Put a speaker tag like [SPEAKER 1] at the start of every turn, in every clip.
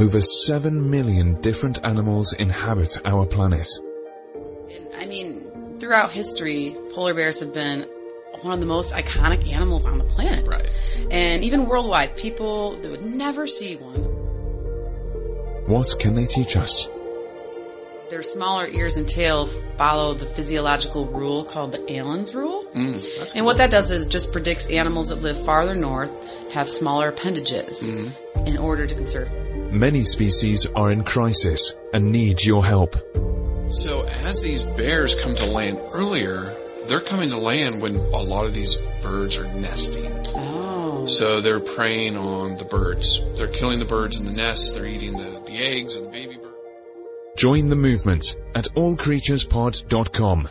[SPEAKER 1] Over 7 million different animals inhabit our planet.
[SPEAKER 2] I mean, throughout history, polar bears have been one of the most iconic animals on the planet.
[SPEAKER 3] Right.
[SPEAKER 2] And even worldwide, people that would never see one.
[SPEAKER 1] What can they teach us?
[SPEAKER 2] Their smaller ears and tail follow the physiological rule called the Allen's rule.
[SPEAKER 3] Mm, that's
[SPEAKER 2] And what that does is just predicts animals that live farther north have smaller appendages
[SPEAKER 3] Mm-hmm.
[SPEAKER 2] in order to conserve.
[SPEAKER 1] Many species are in crisis and need your help.
[SPEAKER 3] So as these bears come to land earlier, they're coming to land when a lot of these birds are nesting.
[SPEAKER 2] Oh.
[SPEAKER 3] So they're preying on the birds. They're killing the birds in the nests. They're eating the, the eggs of the baby bird.
[SPEAKER 1] Join the movement at allcreaturespod.com.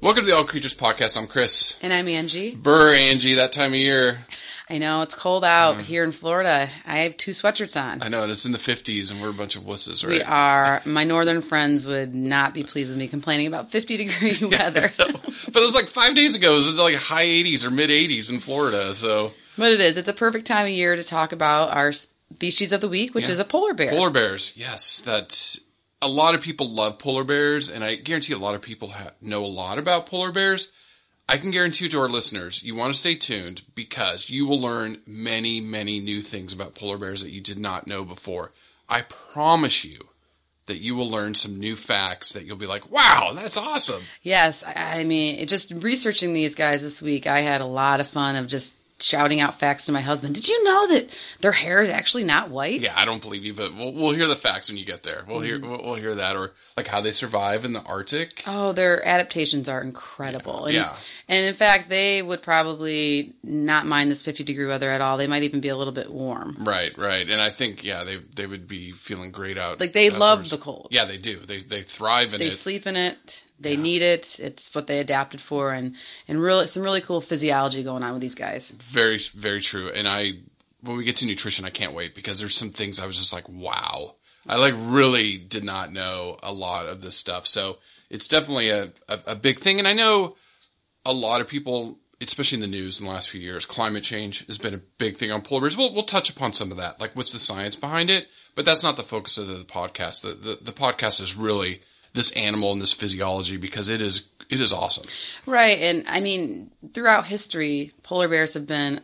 [SPEAKER 3] Welcome to the All Creatures Podcast. I'm Chris.
[SPEAKER 2] And I'm Angie.
[SPEAKER 3] Burr, Angie, that time of year.
[SPEAKER 2] I know it's cold out mm. here in Florida. I have two sweatshirts on.
[SPEAKER 3] I know, and it's in the 50s and we're a bunch of wusses, right?
[SPEAKER 2] We are. My northern friends would not be pleased with me complaining about 50 degree weather.
[SPEAKER 3] but it was like five days ago. It was in like high 80s or mid 80s in Florida. So
[SPEAKER 2] but it is. It's a perfect time of year to talk about our species of the week, which
[SPEAKER 3] Yeah.
[SPEAKER 2] is a polar bear.
[SPEAKER 3] Polar bears, yes. That a lot of people love polar bears, and I guarantee a lot of people ha- know a lot about polar bears. I can guarantee to our listeners, you want to stay tuned because you will learn many, many new things about polar bears that you did not know before. I promise you that you will learn some new facts that you'll be like, wow, that's awesome.
[SPEAKER 2] Yes, I I mean, just researching these guys this week, I had a lot of fun of just shouting out facts to my husband. Did you know that their hair is actually not white?
[SPEAKER 3] Yeah, I don't believe you, but we'll, we'll hear the facts when you get there. We'll
[SPEAKER 2] Mm-hmm.
[SPEAKER 3] hear we'll, we'll hear that, or like how they survive in the Arctic.
[SPEAKER 2] Oh, their adaptations are incredible. And,
[SPEAKER 3] Yeah.
[SPEAKER 2] And in fact, they would probably not mind this 50 degree weather at all. They might even be a little bit warm.
[SPEAKER 3] Right, right, and I think yeah, they they would be feeling great out.
[SPEAKER 2] Like, they love the cold.
[SPEAKER 3] Yeah, they do. They they thrive in
[SPEAKER 2] They
[SPEAKER 3] it.
[SPEAKER 2] They sleep in it. They need it. It's what they adapted for, and and really some really cool physiology going on with these guys.
[SPEAKER 3] Very very true. And I when we get to nutrition, I can't wait because there's some things I was just like, wow. I like really did not know a lot of this stuff. So it's definitely a, a, a big thing. And I know a lot of people, especially in the news in the last few years, climate change has been a big thing on polar bears. We'll, we'll touch upon some of that. Like what's the science behind it? But that's not the focus of the podcast. The, the, the podcast is really this animal and this physiology because it is, it is awesome.
[SPEAKER 2] Right, and I mean, throughout history, polar bears have been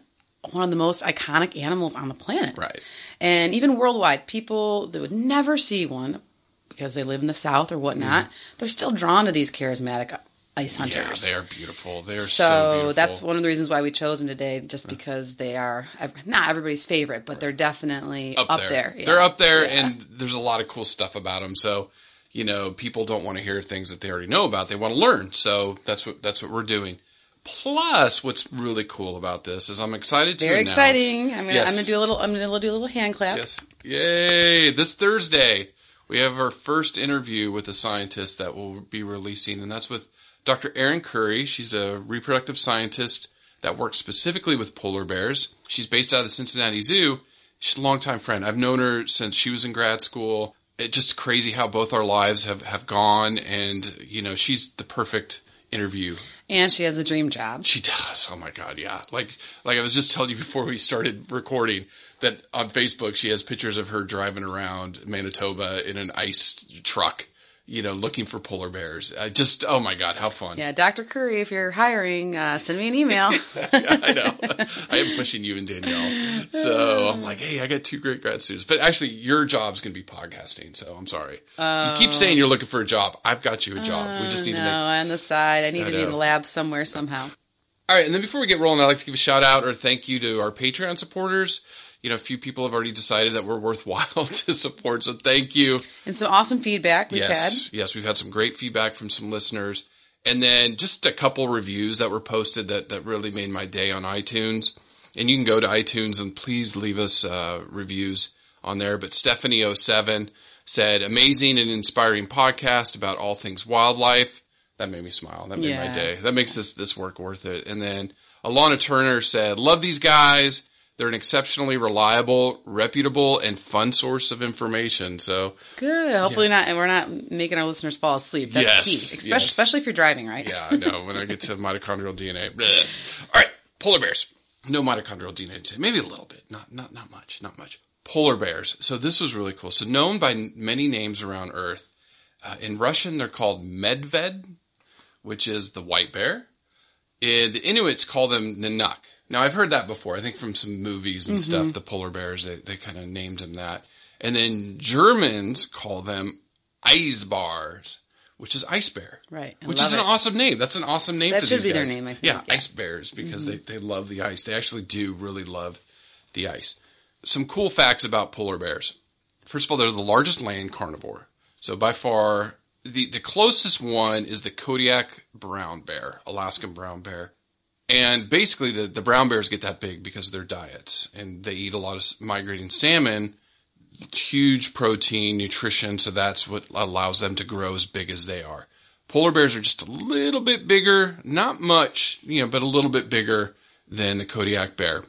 [SPEAKER 2] one of the most iconic animals on the planet.
[SPEAKER 3] Right.
[SPEAKER 2] And even worldwide, people that would never see one because they live in the south or whatnot, they're still drawn to these charismatic ice
[SPEAKER 3] Mm-hmm. Yeah,
[SPEAKER 2] hunters.
[SPEAKER 3] they are beautiful. They are so,
[SPEAKER 2] so
[SPEAKER 3] beautiful.
[SPEAKER 2] that's one of the reasons why we chose them today, just because they are not everybody's favorite, but they're definitely up, there. Yeah.
[SPEAKER 3] They're up there,
[SPEAKER 2] Yeah.
[SPEAKER 3] and there's a lot of cool stuff about them. So, you know, people don't want to hear things that they already know about. They want to learn. So that's what that's what we're doing. Plus, what's really cool about this is I'm excited to
[SPEAKER 2] very
[SPEAKER 3] announce-
[SPEAKER 2] exciting. I'm gonna,
[SPEAKER 3] Yes.
[SPEAKER 2] I'm gonna do a little. I'm gonna do a little hand clap.
[SPEAKER 3] Yes. Yay! This Thursday, we have our first interview with a scientist that we'll be releasing, and that's with Dr. Erin Curry. She's a reproductive scientist that works specifically with polar bears. She's based out of the Cincinnati Zoo. She's a longtime friend. I've known her since she was in grad school. It's just crazy how both our lives have, have gone, and, you know, she's the perfect interview
[SPEAKER 2] And she has a dream job.
[SPEAKER 3] she does. Oh my god, yeah. Like like I was just telling you before we started recording that on Facebook she has pictures of her driving around Manitoba in an ice truck. You know, looking for polar bears. I just, oh my God, how fun.
[SPEAKER 2] Yeah, Dr. Curry, if you're hiring, uh, send me an email.
[SPEAKER 3] I know. I am pushing you and Danielle. So I'm like, hey, I got two great grad students. But actually, your job's going to be podcasting. So I'm sorry. you keep saying you're looking for a job. I've got you a job. we just need
[SPEAKER 2] no,
[SPEAKER 3] to make.
[SPEAKER 2] on the side. I need
[SPEAKER 3] I
[SPEAKER 2] to be in the lab somewhere somehow.
[SPEAKER 3] All right. And then before we get rolling, I'd like to give a shout out or thank you to our Patreon supporters. You know, a few people have already decided that we're worthwhile to support. So thank you.
[SPEAKER 2] And some awesome feedback we've had,
[SPEAKER 3] yes, yes, we've had some great feedback from some listeners, and then just a couple reviews that were posted that that really made my day on iTunes. And you can go to iTunes and please leave us uh, reviews on there. But Stephanie07 said, "Amazing and inspiring podcast about all things wildlife." That made me smile. That made my day. That makes this this work worth it. And then Alana Turner said, "Love these guys." They're an exceptionally reliable, reputable, and fun source of information. So,
[SPEAKER 2] Good. Hopefully not, and we're not making our listeners fall asleep. That's
[SPEAKER 3] Yes,
[SPEAKER 2] key, especially,
[SPEAKER 3] yes.
[SPEAKER 2] especially if you're driving, right?
[SPEAKER 3] Yeah, I know. When I get to mitochondrial DNA. bleh. All right, polar bears. No mitochondrial DNA today. Maybe a little bit. Not not not much. Not much. Polar bears. So this was really cool. So known by many names around Earth. Uh, in Russian, they're called medved, which is the white bear. In the Inuits call them nanuk. Now I've heard that before. I think from some movies and stuff. The polar bears they they kind of named them that. And then Germans call them Eisbars, which is ice bear.
[SPEAKER 2] Right. I
[SPEAKER 3] Which is an
[SPEAKER 2] it.
[SPEAKER 3] awesome name. That's an awesome name
[SPEAKER 2] That should be their name, I think.
[SPEAKER 3] Yeah,
[SPEAKER 2] Yeah. Mm-hmm.
[SPEAKER 3] ice bears because they, they love the ice. They actually do really love the ice. Some cool facts about polar bears. First of all, they're the largest land carnivore. So by far, the, the closest one is the Kodiak brown bear, Alaskan brown bear. And basically, the, the brown bears get that big because of their diets. And they eat a lot of migrating salmon, huge protein, nutrition. So that's what allows them to grow as big as they are. Polar bears are just a little bit bigger, not much, you know, but a little bit bigger than the Kodiak bear.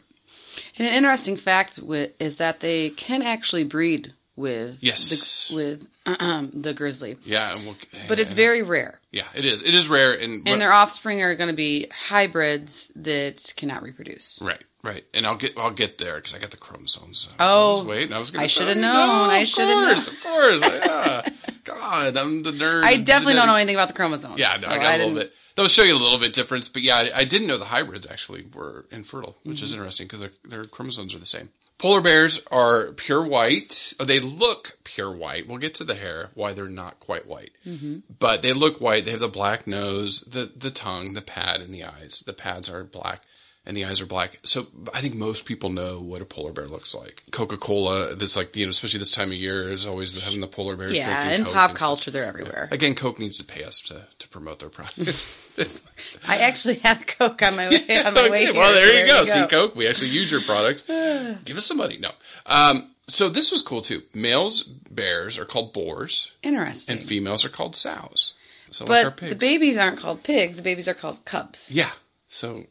[SPEAKER 2] And an interesting fact is that they can actually breed with
[SPEAKER 3] Yes.
[SPEAKER 2] the, with the grizzly,
[SPEAKER 3] Yeah, and we'll,
[SPEAKER 2] but it's very rare.
[SPEAKER 3] yeah, it is. It is rare, and,
[SPEAKER 2] And their offspring are going to be hybrids that cannot reproduce.
[SPEAKER 3] right, right. And I'll get I'll get there because I got the chromosomes.
[SPEAKER 2] Oh,
[SPEAKER 3] I was waiting. I was going.
[SPEAKER 2] I shoulda known. I shoulda known.
[SPEAKER 3] Of course, of course. Yeah. God, I'm the nerd.
[SPEAKER 2] I definitely don't know anything about the chromosomes.
[SPEAKER 3] Yeah, no,
[SPEAKER 2] so
[SPEAKER 3] I got a little
[SPEAKER 2] didn't-
[SPEAKER 3] bit. That will show you a little bit difference, but yeah, I, I didn't know the hybrids actually were infertile, which
[SPEAKER 2] Mm-hmm.
[SPEAKER 3] is interesting because their, their chromosomes are the same. Polar bears are pure white. Oh, they look pure white. We'll get to the hair, why they're not quite white,
[SPEAKER 2] Mm-hmm.
[SPEAKER 3] but they look white. They have the black nose, the the tongue, the pad, and the eyes. The pads are black. And the eyes are black. So I think most people know what a polar bear looks like. Coca Cola, this like you know, especially this time of year, is always having the polar bears.
[SPEAKER 2] Yeah, in
[SPEAKER 3] Coke
[SPEAKER 2] pop
[SPEAKER 3] and stuff.
[SPEAKER 2] culture, they're everywhere.
[SPEAKER 3] Again, Coke needs to pay us to, to promote their products.
[SPEAKER 2] I actually had Coke on my way on my way
[SPEAKER 3] okay,
[SPEAKER 2] here.
[SPEAKER 3] well, there,
[SPEAKER 2] so
[SPEAKER 3] you go. See, Coke, we actually use your products. Give us some money. No. Um, so this was cool too. Males bears are called boars,
[SPEAKER 2] Interesting.
[SPEAKER 3] and females are called sows. So like our
[SPEAKER 2] but
[SPEAKER 3] pigs.
[SPEAKER 2] the babies aren't called pigs. The babies are called cubs.
[SPEAKER 3] Yeah. So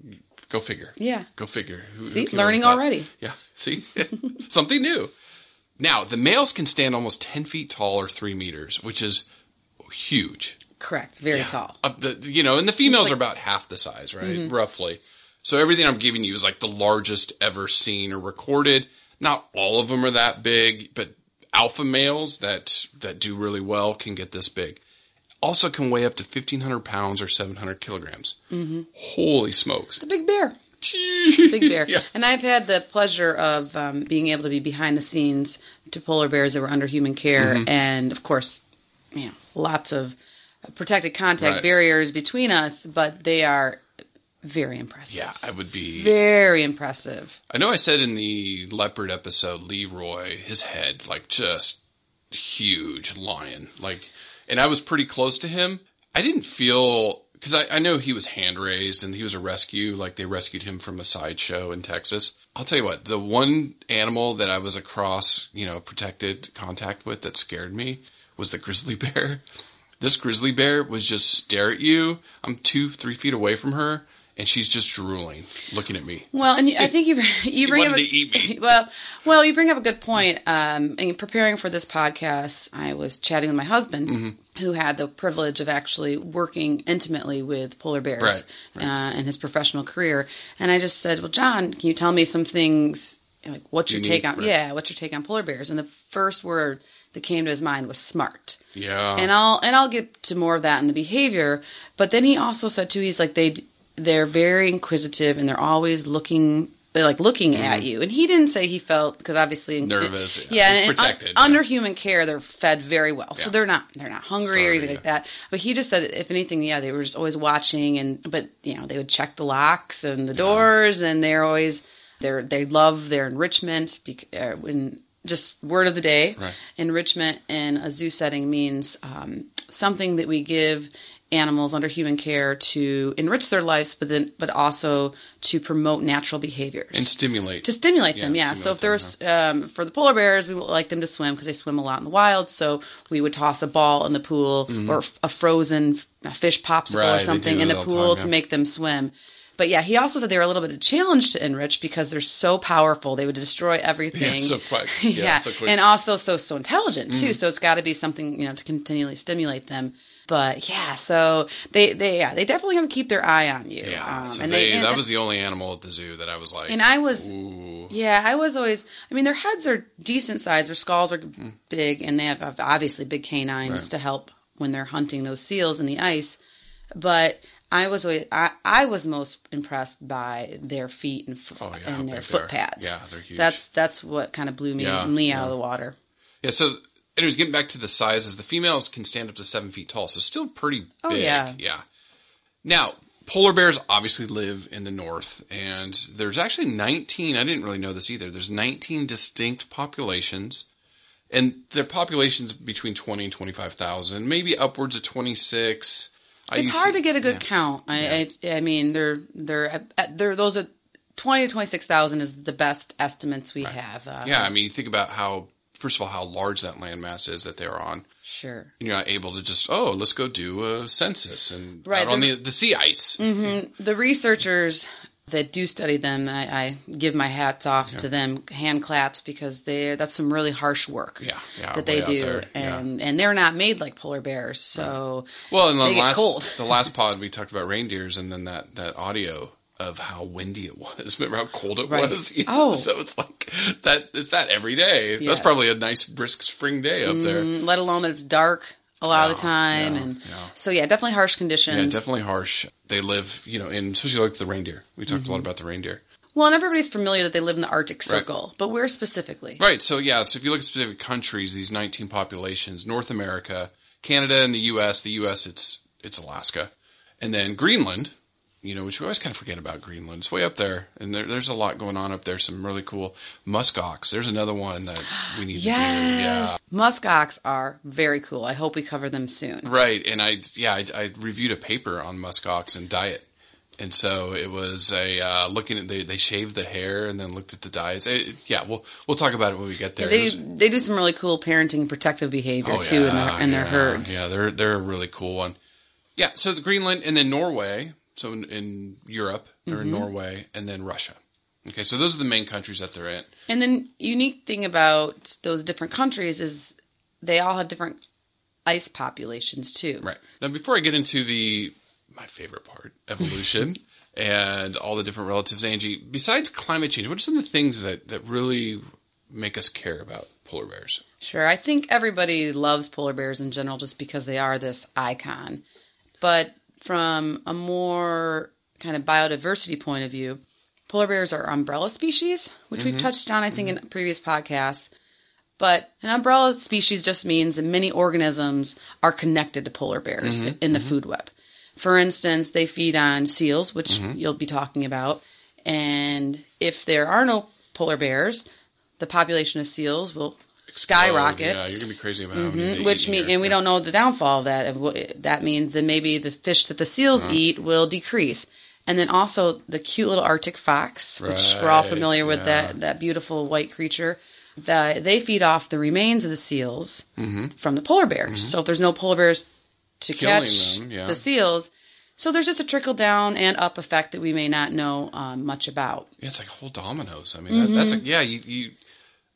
[SPEAKER 3] go figure.
[SPEAKER 2] Yeah.
[SPEAKER 3] Go figure. Who, who
[SPEAKER 2] See,
[SPEAKER 3] up
[SPEAKER 2] learning already.
[SPEAKER 3] Yeah. See, something new. Now the males can stand almost ten feet tall or three meters, which is huge.
[SPEAKER 2] Correct. Very
[SPEAKER 3] Yeah.
[SPEAKER 2] tall.
[SPEAKER 3] Uh, the, you know, and the females are about half the size, right?
[SPEAKER 2] Mm-hmm.
[SPEAKER 3] Roughly. So everything I'm giving you is like the largest ever seen or recorded. Not all of them are that big, but alpha males that that do really well can get this big. Also, can weigh up to 1,500 pounds or 700 kilograms. Mm-hmm. Holy smokes!
[SPEAKER 2] It's a big bear. Big bear.
[SPEAKER 3] yeah.
[SPEAKER 2] And I've had the pleasure of um, being able to be behind the scenes to polar bears that were under human care,
[SPEAKER 3] Mm-hmm.
[SPEAKER 2] and of course, you know, lots of protected contact
[SPEAKER 3] Right.
[SPEAKER 2] barriers between us, but they are very impressive.
[SPEAKER 3] Yeah, I would be.
[SPEAKER 2] Very impressive.
[SPEAKER 3] I know I said in the leopard episode, Leroy, his head, like just huge lion. Like, and I was pretty close to him. I didn't feel, because I, I know he was hand raised and he was a rescue. Like, they rescued him from a sideshow in Texas. I'll tell you what, the one animal that I was across, you know, protected contact with that scared me was the grizzly bear. This grizzly bear was just stare at you. I'm two, three feet away from her. And she's just drooling, looking at me.
[SPEAKER 2] Well, and I think you you bring up a,
[SPEAKER 3] to eat me.
[SPEAKER 2] well, well, you bring up a good point. Um, in preparing for this podcast, I was chatting with my husband,
[SPEAKER 3] Mm-hmm.
[SPEAKER 2] who had the privilege of actually working intimately with polar bears
[SPEAKER 3] Right, right.
[SPEAKER 2] Uh, in his professional career, and I just said, "Well, John, can you tell me some things?" like, what's your take on
[SPEAKER 3] right.
[SPEAKER 2] yeah, what's your take on polar bears? And the first word that came to his mind was smart.
[SPEAKER 3] Yeah.
[SPEAKER 2] And I'll and I'll get to more of that in the behavior. But then he also said too, he's like they they're very inquisitive and they're always looking. They're like looking at you, and he didn't say he felt because obviously
[SPEAKER 3] Mm-hmm. Nervous, yeah.
[SPEAKER 2] Yeah,
[SPEAKER 3] He's
[SPEAKER 2] and un-
[SPEAKER 3] protected,
[SPEAKER 2] under
[SPEAKER 3] yeah.
[SPEAKER 2] human care, they're fed very well, so
[SPEAKER 3] Yeah.
[SPEAKER 2] they're not they're not hungry or anything like that. But he just said, if anything, yeah, they were just always watching, and but you know they would check the locks and the doors, and they're always they're they love their enrichment. bec- Uh, when just word of the day,
[SPEAKER 3] Right.
[SPEAKER 2] enrichment in a zoo setting means um, something that we give animals under human care to enrich their lives, but then but also to promote natural behaviors
[SPEAKER 3] and stimulate.
[SPEAKER 2] to stimulate them. Yeah. So if
[SPEAKER 3] stimulate
[SPEAKER 2] there's um, for the polar bears, we would like them to swim because they swim a lot in the wild. So we would toss a ball in the pool or a frozen fish popsicle
[SPEAKER 3] Mm-hmm. Right,
[SPEAKER 2] or something in the pool
[SPEAKER 3] time,
[SPEAKER 2] to make them swim. But yeah, he also said they were a little bit of a challenge to enrich because they're so powerful. They would destroy everything.
[SPEAKER 3] so quick.
[SPEAKER 2] yeah,
[SPEAKER 3] Yeah, so quick. Mm-hmm.
[SPEAKER 2] and also so so intelligent too. So it's got to be something you know to continually stimulate them. But yeah, so they they yeah they definitely to keep their eye on you.
[SPEAKER 3] yeah.
[SPEAKER 2] Um,
[SPEAKER 3] so
[SPEAKER 2] and
[SPEAKER 3] they,
[SPEAKER 2] and-
[SPEAKER 3] that was the only animal at the zoo that I was like.
[SPEAKER 2] and I was
[SPEAKER 3] Ooh.
[SPEAKER 2] yeah, I was always. I mean, their heads are decent size. Their skulls are
[SPEAKER 3] Hmm.
[SPEAKER 2] big, and they have obviously big canines
[SPEAKER 3] Right.
[SPEAKER 2] to help when they're hunting those seals in the ice. But I was always, I, I was most impressed by their feet and, f-
[SPEAKER 3] Oh, yeah,
[SPEAKER 2] and their foot pads.
[SPEAKER 3] Yeah, they're huge.
[SPEAKER 2] That's that's what kind of blew me
[SPEAKER 3] Yeah,
[SPEAKER 2] and Lee out
[SPEAKER 3] yeah.
[SPEAKER 2] of the water.
[SPEAKER 3] Yeah, so anyways, getting back to the sizes, the females can stand up to seven feet tall, so still pretty big.
[SPEAKER 2] Oh, yeah.
[SPEAKER 3] yeah. Now, polar bears obviously live in the north, and there's actually 19. I didn't really know this either. There's 19 distinct populations, and their populations between 20 and 25,000, maybe upwards of 26. I
[SPEAKER 2] It's hard to get a good count. I, I I mean, they're they're they're those are twenty to twenty six thousand is the best estimates we have. Uh,
[SPEAKER 3] Yeah, I mean, you think about how, first of all, how large that landmass is that they're on.
[SPEAKER 2] sure.
[SPEAKER 3] And you're not able to just, oh, let's go do a census and
[SPEAKER 2] Right,
[SPEAKER 3] out on
[SPEAKER 2] the-
[SPEAKER 3] the, sea ice. Mm-hmm.
[SPEAKER 2] the researchers that do study them, I, I give my hats off to them, hand claps because they that's some really harsh work.
[SPEAKER 3] Yeah, yeah,
[SPEAKER 2] that they do,
[SPEAKER 3] there, yeah.
[SPEAKER 2] and and they're not made like polar bears, so
[SPEAKER 3] Well, in the last the last pod we talked about reindeers, and then that that audio of how windy it was. Remember how cold it
[SPEAKER 2] Right.
[SPEAKER 3] was? You know?
[SPEAKER 2] Oh.
[SPEAKER 3] so it's like that. It's that every day.
[SPEAKER 2] Yes.
[SPEAKER 3] That's probably a nice brisk spring day up there.
[SPEAKER 2] Mm, let alone that it's dark a lot of the time,
[SPEAKER 3] yeah,
[SPEAKER 2] and
[SPEAKER 3] yeah.
[SPEAKER 2] so yeah, definitely harsh conditions.
[SPEAKER 3] Yeah, definitely harsh. They live, you know, in especially like the reindeer. We talked
[SPEAKER 2] Mm-hmm.
[SPEAKER 3] a lot about the reindeer.
[SPEAKER 2] Well, and everybody's familiar that they live in the Arctic Circle, but where specifically?
[SPEAKER 3] Right. So yeah. So if you look at specific countries, these 19 populations: North America, Canada, and the U.S. The U.S. it's it's Alaska, and then Greenland. You know, which we always kind of forget about Greenland. It's way up there, and there, there's a lot going on up there. Some really cool muskox. There's another one that we need to do. Yeah.
[SPEAKER 2] Yes, muskox are very cool. I hope we cover them soon.
[SPEAKER 3] Right. And I yeah I, I reviewed a paper on muskox and diet. And so it was a uh, looking at they they shaved the hair and then looked at the diets. It, yeah, we'll we'll talk about it when we get there.
[SPEAKER 2] They they do some really cool parenting and protective behavior
[SPEAKER 3] Oh,
[SPEAKER 2] too in their in their herds.
[SPEAKER 3] Yeah, they're they're a really cool one. Yeah, so it's Greenland and then Norway. So in, in Europe, they're
[SPEAKER 2] Mm-hmm.
[SPEAKER 3] in Norway and then Russia. Okay, so those are the main countries that they're in.
[SPEAKER 2] And then unique thing about those different countries is they all have different ice populations too.
[SPEAKER 3] Right now, before I get into the my favorite part, evolution, and all the different relatives, Angie. Besides climate change, what are some of the things that that really make us care about polar bears?
[SPEAKER 2] Sure. I think everybody loves polar bears in general just because they are this icon. But from a more kind of biodiversity point of view, polar bears are umbrella species, which we've mm-hmm. touched on, I think, in mm-hmm. previous podcasts. But an umbrella species just means that many organisms are connected to polar bears mm-hmm. in the food web. For instance, they feed on seals, which you'll be talking about. And if there are no polar bears, the population of seals will skyrocket.
[SPEAKER 3] Oh, yeah, you're gonna be crazy about how many they
[SPEAKER 2] Mhm, Which mean, and we don't know the downfall of that. That means that maybe the fish that the seals
[SPEAKER 3] Uh-huh.
[SPEAKER 2] eat will decrease, and then also the cute little Arctic fox, which we're all familiar with that that beautiful white creature. That they feed off the remains of the seals from the polar bears. So if there's no polar bears to
[SPEAKER 3] Mm-hmm. Killing
[SPEAKER 2] catch
[SPEAKER 3] them, yeah.
[SPEAKER 2] the seals, so there's just a trickle down and up effect that we may not know um, much about.
[SPEAKER 3] Yeah, it's like whole dominoes. I mean, that, that's a,
[SPEAKER 2] Mm-hmm.
[SPEAKER 3] yeah. You, you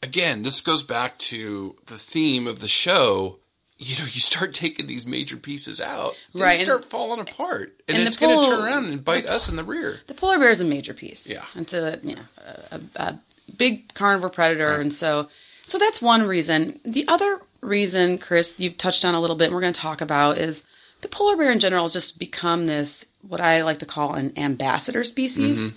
[SPEAKER 3] again, this goes back to the theme of the show. You know, you start taking these major pieces out, they
[SPEAKER 2] Right, and-
[SPEAKER 3] start falling apart, and,
[SPEAKER 2] and
[SPEAKER 3] it's going to turn around and bite us in the rear.
[SPEAKER 2] The polar bear is a major piece.
[SPEAKER 3] Yeah.
[SPEAKER 2] It's a you know a, a big carnivore predator, and so so that's one reason. The other reason, Chris, you've touched on a little bit, and we're going to talk about is the polar bear in general has just become this what I like to call an ambassador species. Mm-hmm.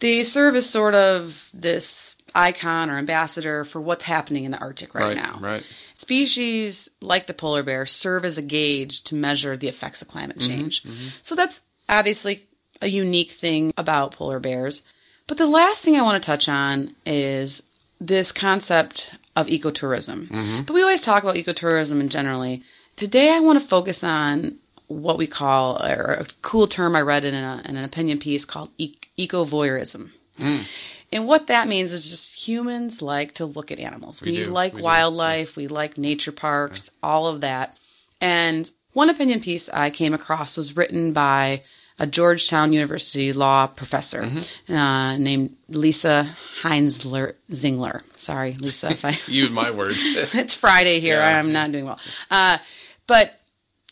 [SPEAKER 2] They serve as sort of this icon or ambassador for what's happening in the Arctic right,
[SPEAKER 3] Right,
[SPEAKER 2] now.
[SPEAKER 3] right.
[SPEAKER 2] Species like the polar bear serve as a gauge to measure the effects of climate
[SPEAKER 3] Mm-hmm,
[SPEAKER 2] change. So that's obviously a unique thing about polar bears. But the last thing I want to touch on is this concept of ecotourism.
[SPEAKER 3] Mm-hmm.
[SPEAKER 2] But we always talk about ecotourism in generally. Today I want to focus on what we call, or a cool term I read in, a, in an opinion piece called e- eco-voyeurism.
[SPEAKER 3] Mm.
[SPEAKER 2] And what that means is just humans like to look at animals. We,
[SPEAKER 3] do,
[SPEAKER 2] like
[SPEAKER 3] we do.
[SPEAKER 2] wildlife, we like nature parks, all of that. And one opinion piece I came across was written by a Georgetown University law professor
[SPEAKER 3] Mm-hmm.
[SPEAKER 2] uh, named Lisa Heinzler Zingler. Sorry, Lisa, if I
[SPEAKER 3] You my words.
[SPEAKER 2] it's Friday here.
[SPEAKER 3] Yeah.
[SPEAKER 2] I'm not doing well. Uh, but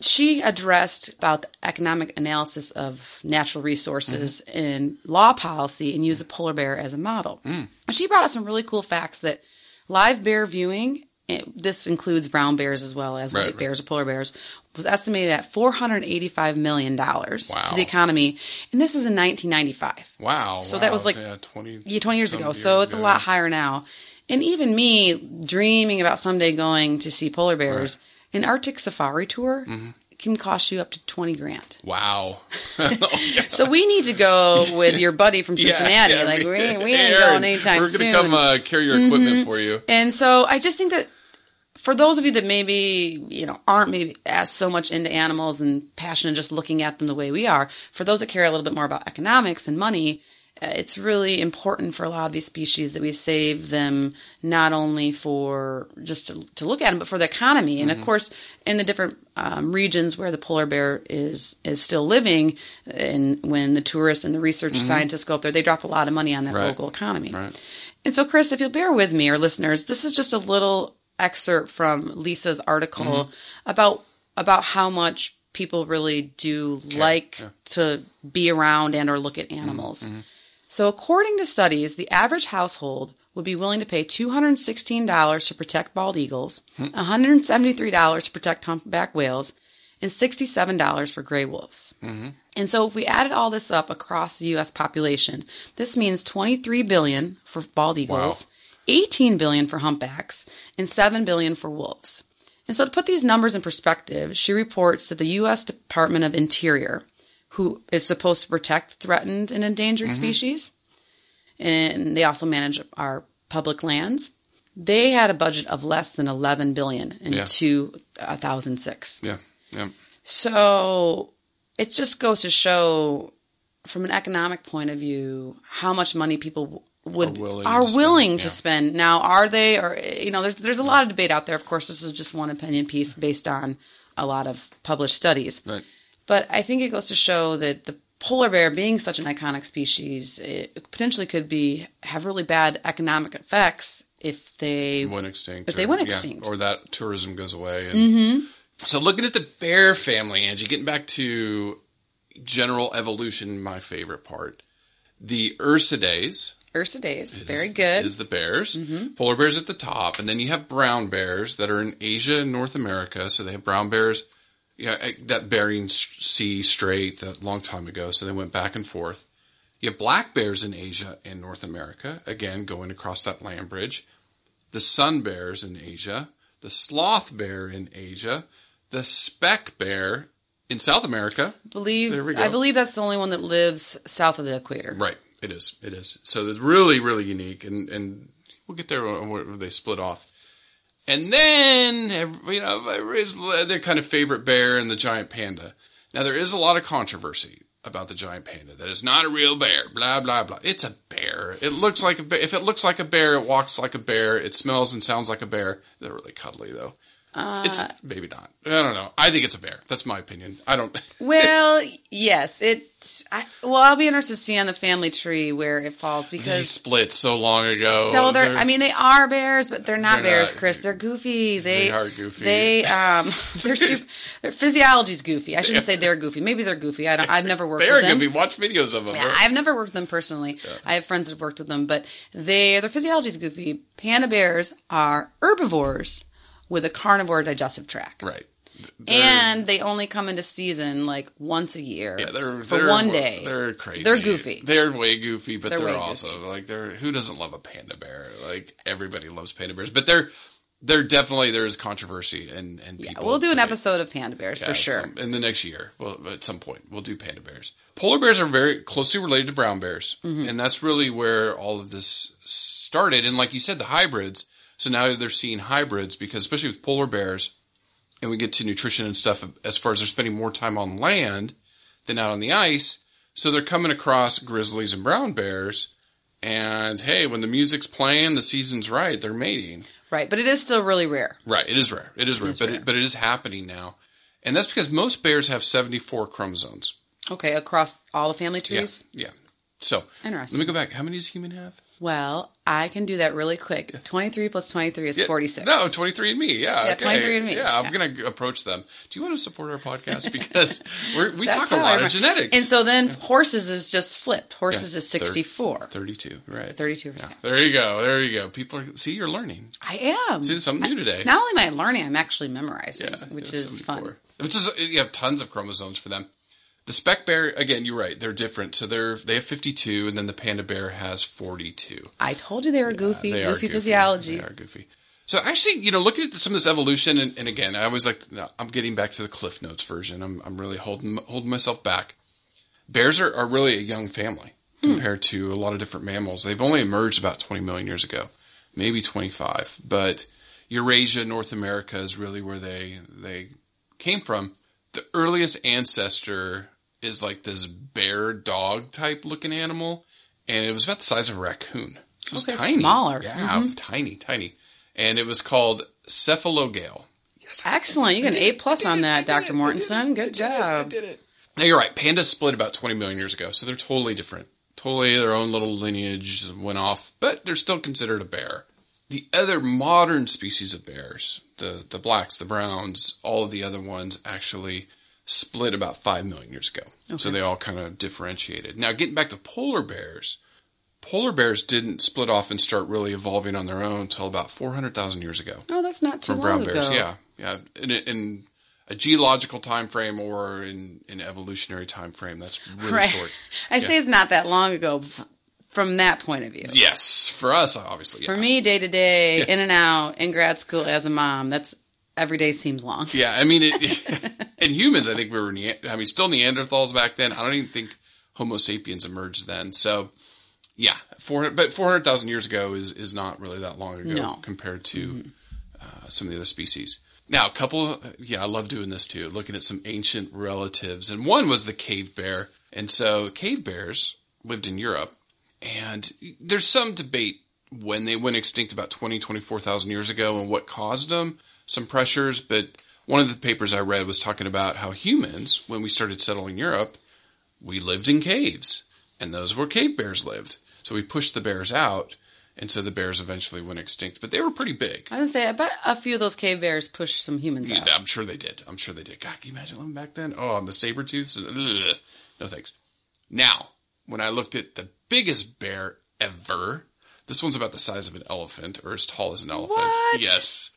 [SPEAKER 2] she addressed about the economic analysis of natural resources
[SPEAKER 3] Mm-hmm.
[SPEAKER 2] in law policy and used a polar bear as a model.
[SPEAKER 3] Mm.
[SPEAKER 2] And she brought up some really cool facts that live bear viewing, it, this includes brown bears as well as
[SPEAKER 3] Right,
[SPEAKER 2] white
[SPEAKER 3] right.
[SPEAKER 2] bears or polar bears, was estimated at $485 million
[SPEAKER 3] Wow.
[SPEAKER 2] to the economy. And this is in 1995.
[SPEAKER 3] Wow.
[SPEAKER 2] So that was like-
[SPEAKER 3] yeah, 20,
[SPEAKER 2] Yeah, 20 years ago. So it's a lot higher now. And even me dreaming about someday going to see polar bears, an Arctic safari tour
[SPEAKER 3] Mm-hmm.
[SPEAKER 2] can cost you up to 20 grand.
[SPEAKER 3] Wow.
[SPEAKER 2] So we need to go with your buddy from Cincinnati.
[SPEAKER 3] yeah,
[SPEAKER 2] like
[SPEAKER 3] we-
[SPEAKER 2] we, ain't- we
[SPEAKER 3] Hey,
[SPEAKER 2] ain't
[SPEAKER 3] Erin,
[SPEAKER 2] going anytime
[SPEAKER 3] We're
[SPEAKER 2] soon.
[SPEAKER 3] gonna come uh, carry your equipment for you.
[SPEAKER 2] And so I just think that for those of you that maybe, you know, aren't maybe as so much into animals and passionate just looking at them the way we are, for those that care a little bit more about economics and money, it's really important for a lot of these species that we save them not only for just to, to look at them, but for the economy. And of course, in the different um, regions where the polar bear is is still living, and when the tourists and the research scientists go up there, they drop a lot of money on that
[SPEAKER 3] Right.
[SPEAKER 2] local economy.
[SPEAKER 3] Right.
[SPEAKER 2] And so, Chris, if you'll bear with me, or listeners, this is just a little excerpt from Lisa's article
[SPEAKER 3] Mm-hmm.
[SPEAKER 2] about about how much people really do like to be around and or look at animals. So, according to studies, the average household would be willing to pay $216 to protect bald eagles,
[SPEAKER 3] Hmm.
[SPEAKER 2] $173 to protect humpback whales, and $67 for gray wolves.
[SPEAKER 3] Mm-hmm.
[SPEAKER 2] And so if we added all this up across the US population, this means 23 billion for bald eagles, 18 billion for humpbacks, and 7 billion for wolves. And so to put these numbers in perspective, she reports that the US Department of Interior, who is supposed to protect threatened and endangered mm-hmm. species, and they also manage our public lands, they had a budget of less than 11 billion in
[SPEAKER 3] Yeah.
[SPEAKER 2] 2006.
[SPEAKER 3] Yeah. Yeah.
[SPEAKER 2] So it just goes to show, from an economic point of view, how much money people would
[SPEAKER 3] Are willing
[SPEAKER 2] are
[SPEAKER 3] to spend,
[SPEAKER 2] willing to
[SPEAKER 3] yeah.
[SPEAKER 2] spend. Now, are they? Or you know, there's there's a lot of debate out there. Of course, this is just one opinion piece based on a lot of published studies.
[SPEAKER 3] Right.
[SPEAKER 2] But I think it goes to show that the polar bear, being such an iconic species, it potentially could be have really bad economic effects if they
[SPEAKER 3] went extinct.
[SPEAKER 2] If they
[SPEAKER 3] or-
[SPEAKER 2] went
[SPEAKER 3] yeah,
[SPEAKER 2] extinct.
[SPEAKER 3] or that tourism goes away. And mm-hmm. So looking at the bear family, Angie, getting back to general evolution, my favorite part. The Ursidae
[SPEAKER 2] Ursidae. Very good.
[SPEAKER 3] is the bears. Polar bears at the top, and then you have brown bears that are in Asia and North America. So they have brown bears, yeah, that Bering Sea Strait that long time ago. So they went back and forth. You have black bears in Asia and North America, again going across that land bridge. The sun bears in Asia, the sloth bear in Asia, the speck bear in South America,
[SPEAKER 2] believe
[SPEAKER 3] There we go.
[SPEAKER 2] I believe that's the only one that lives south of the equator.
[SPEAKER 3] Right. It is. It is. So it's really, really unique, and and we'll get there when they split off. And then you know their kind of favorite bear and the giant panda. Now there is a lot of controversy about the giant panda. That it's not a real bear. Blah blah blah. It's a bear. It looks like a bear. If it looks like a bear, it walks like a bear. It smells and sounds like a bear. They're really cuddly though. It's maybe not. I don't know. I think it's a bear. That's my opinion. I don't.
[SPEAKER 2] Well, yes, it. I, well, I'll be interested to see on the family tree where it falls because they
[SPEAKER 3] split so long ago.
[SPEAKER 2] so they're,
[SPEAKER 3] They're-
[SPEAKER 2] I mean, they are bears, but they're not
[SPEAKER 3] They're
[SPEAKER 2] bears,
[SPEAKER 3] not.
[SPEAKER 2] Chris. They're goofy. They,
[SPEAKER 3] They are goofy.
[SPEAKER 2] They um, their super, their physiology's goofy. I shouldn't say they're goofy. Maybe they're goofy. I don't. I've never worked
[SPEAKER 3] they are
[SPEAKER 2] with them.
[SPEAKER 3] goofy. Watch videos of them.
[SPEAKER 2] Yeah, I've never worked with them personally. I have friends that have worked with them, but they their physiology is goofy. Panda bears are herbivores with a carnivore digestive tract,
[SPEAKER 3] right.
[SPEAKER 2] and they only come into season like once a year.
[SPEAKER 3] Yeah, they're
[SPEAKER 2] for
[SPEAKER 3] they're,
[SPEAKER 2] one day.
[SPEAKER 3] They're crazy.
[SPEAKER 2] They're goofy.
[SPEAKER 3] They're way goofy, but
[SPEAKER 2] They're
[SPEAKER 3] they're, also
[SPEAKER 2] goofy.
[SPEAKER 3] like they're who doesn't love a panda bear? Like everybody loves panda bears, but they're they're definitely there is controversy and and
[SPEAKER 2] Yeah,
[SPEAKER 3] people.
[SPEAKER 2] we'll do an episode of panda bears
[SPEAKER 3] Yeah,
[SPEAKER 2] for sure.
[SPEAKER 3] some- in the next year. Well, at some point, we'll do panda bears. Polar bears are very closely related to brown bears,
[SPEAKER 2] Mm-hmm.
[SPEAKER 3] and that's really where all of this started. And like you said, the hybrids. So now they're seeing hybrids because, especially with polar bears, and we get to nutrition and stuff as far as they're spending more time on land than out on the ice. So they're coming across grizzlies and brown bears. And hey, when the music's playing, the season's right, they're mating.
[SPEAKER 2] Right, but it is still really rare.
[SPEAKER 3] Right. It is rare. It is rare,
[SPEAKER 2] is
[SPEAKER 3] but
[SPEAKER 2] rare.
[SPEAKER 3] It, but it is happening now, and that's because most bears have seventy four chromosomes.
[SPEAKER 2] Okay, across all the family trees?
[SPEAKER 3] Yeah.
[SPEAKER 2] trees.
[SPEAKER 3] Yeah. So
[SPEAKER 2] Interesting.
[SPEAKER 3] Let me go back. How many does human have?
[SPEAKER 2] Well, I can do that really quick. Twenty three plus twenty three is
[SPEAKER 3] Yeah,
[SPEAKER 2] forty six.
[SPEAKER 3] No, twenty three and me. Yeah.
[SPEAKER 2] Yeah,
[SPEAKER 3] okay.
[SPEAKER 2] 23andMe.
[SPEAKER 3] Yeah, I'm
[SPEAKER 2] Yeah.
[SPEAKER 3] gonna approach them. Do you want to support our podcast because we're, we talk a lot of genetics.
[SPEAKER 2] And so then horses is just flipped. Horses is
[SPEAKER 3] thir-
[SPEAKER 2] sixty four.
[SPEAKER 3] Thirty two. Right.
[SPEAKER 2] 32%.
[SPEAKER 3] Yeah. There you go. There you go. People are see you're learning.
[SPEAKER 2] I am.
[SPEAKER 3] See something new today.
[SPEAKER 2] Not only am I learning, I'm actually memorizing, which is
[SPEAKER 3] 74.
[SPEAKER 2] fun.
[SPEAKER 3] Which is you have tons of chromosomes for them. The speck bear, again, you're right. They're different. So they're they have 52, and then the panda bear has 42.
[SPEAKER 2] I told you they were goofy,
[SPEAKER 3] They are
[SPEAKER 2] goofy, physiology.
[SPEAKER 3] They are goofy. So actually, you know, looking at some of this evolution, and, and again, I always like. I'm getting back to the Cliff Notes version. I'm I'm really holding holding myself back. Bears are, are really a young family hmm. compared to a lot of different mammals. They've only emerged about 20 million years ago, maybe 25. But Eurasia, North America is really where they they came from. The earliest ancestor is like this bear dog type looking animal, and it was about the size of a raccoon. So it's
[SPEAKER 2] Okay,
[SPEAKER 3] tiny,
[SPEAKER 2] smaller.
[SPEAKER 3] yeah, mm-hmm. tiny, tiny, and it was called cephalogale. Yes,
[SPEAKER 2] Excellent. You got an. A plus on that, Dr.
[SPEAKER 3] it. I did
[SPEAKER 2] Mortensen. Good
[SPEAKER 3] I did it.
[SPEAKER 2] job.
[SPEAKER 3] I did it. Now you're right. Pandas split about 20 million years ago, so they're totally different. Totally their own little lineage went off, but they're still considered a bear. The other modern species of bears, the the blacks, the browns, all of the other ones actually split about 5 million years ago. So they all kind of differentiated. Now getting back to polar bears, polar bears didn't split off and start really evolving on their own until about 400,000 years ago
[SPEAKER 2] Oh, that's not too
[SPEAKER 3] from brown bears. Yeah, yeah. In, a- in a geological time frame or in an evolutionary time frame, that's really
[SPEAKER 2] Right.
[SPEAKER 3] short.
[SPEAKER 2] I say it's not that long ago from that point of view.
[SPEAKER 3] Yes, for us, obviously. Yeah.
[SPEAKER 2] For me, day to day, in and out, in grad school as a mom, that's every day seems long.
[SPEAKER 3] yeah. I mean, it, in humans, I think we were. Ne- I mean, still Neanderthals back then. I don't even think Homo sapiens emerged then. So, yeah, four. But four hundred thousand years ago is is not really that long ago
[SPEAKER 2] No.
[SPEAKER 3] compared to uh, some of the other species. Now, a couple. Yeah, I love doing this too. Looking at some ancient relatives, and one was the cave bear. And so, cave bears lived in Europe, and there's some debate when they went extinct about 20, 24,000 years ago and what caused them, some pressures. But one of the papers I read was talking about how humans, when we started settling Europe, we lived in caves, and those were cave bears lived. So we pushed the bears out, and so the bears eventually went extinct. But they were pretty big.
[SPEAKER 2] I would say, I bet a few of those cave bears pushed some humans
[SPEAKER 3] Yeah,
[SPEAKER 2] out.
[SPEAKER 3] I'm sure they did. I'm sure they did. God, can you imagine living back then? Oh, and the saber tooths. Ugh. No thanks. Now, when I looked at the biggest bear ever, this one's about the size of an elephant, or as tall as an elephant.
[SPEAKER 2] What?
[SPEAKER 3] Yes.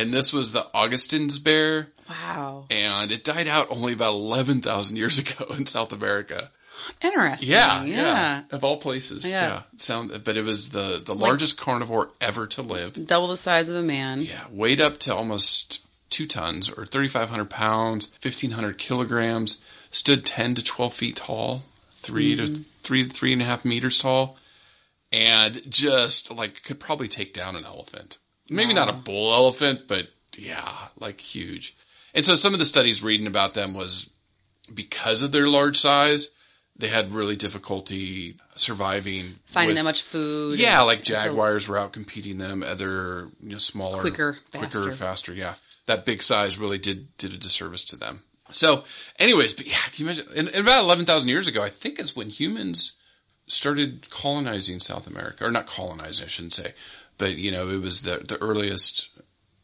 [SPEAKER 3] And this was the Augustine's bear,
[SPEAKER 2] Wow.
[SPEAKER 3] and it died out only about 11,000 years ago in South America.
[SPEAKER 2] Interesting.
[SPEAKER 3] Yeah,
[SPEAKER 2] Yeah.
[SPEAKER 3] yeah, Of all places.
[SPEAKER 2] Yeah.
[SPEAKER 3] Yeah. Sound, but it was the, the largest carnivore ever to live.
[SPEAKER 2] Double the size of a man.
[SPEAKER 3] Yeah, weighed up to almost two tons or 3,500 pounds, 1,500 kilograms, stood 10 to 12 feet tall, 3 to mm-hmm. three to three and a half meters tall, and just like could probably take down an elephant. Maybe not a uh-huh. bull elephant, but yeah, like huge. And so some of the studies reading about them was because of their large size, they had really difficulty surviving.
[SPEAKER 2] Finding
[SPEAKER 3] with-
[SPEAKER 2] that much food.
[SPEAKER 3] yeah, like
[SPEAKER 2] It's a-
[SPEAKER 3] jaguars were out competing them. Other you know smaller,
[SPEAKER 2] Quicker,
[SPEAKER 3] quicker,
[SPEAKER 2] faster.
[SPEAKER 3] faster. Yeah. that big size really did did a disservice to them. So, anyways, but yeah, can you imagine? And, and about eleven thousand years ago, I think it's when humans started colonizing South America, or not colonizing, I shouldn't say, but you know, it was the the earliest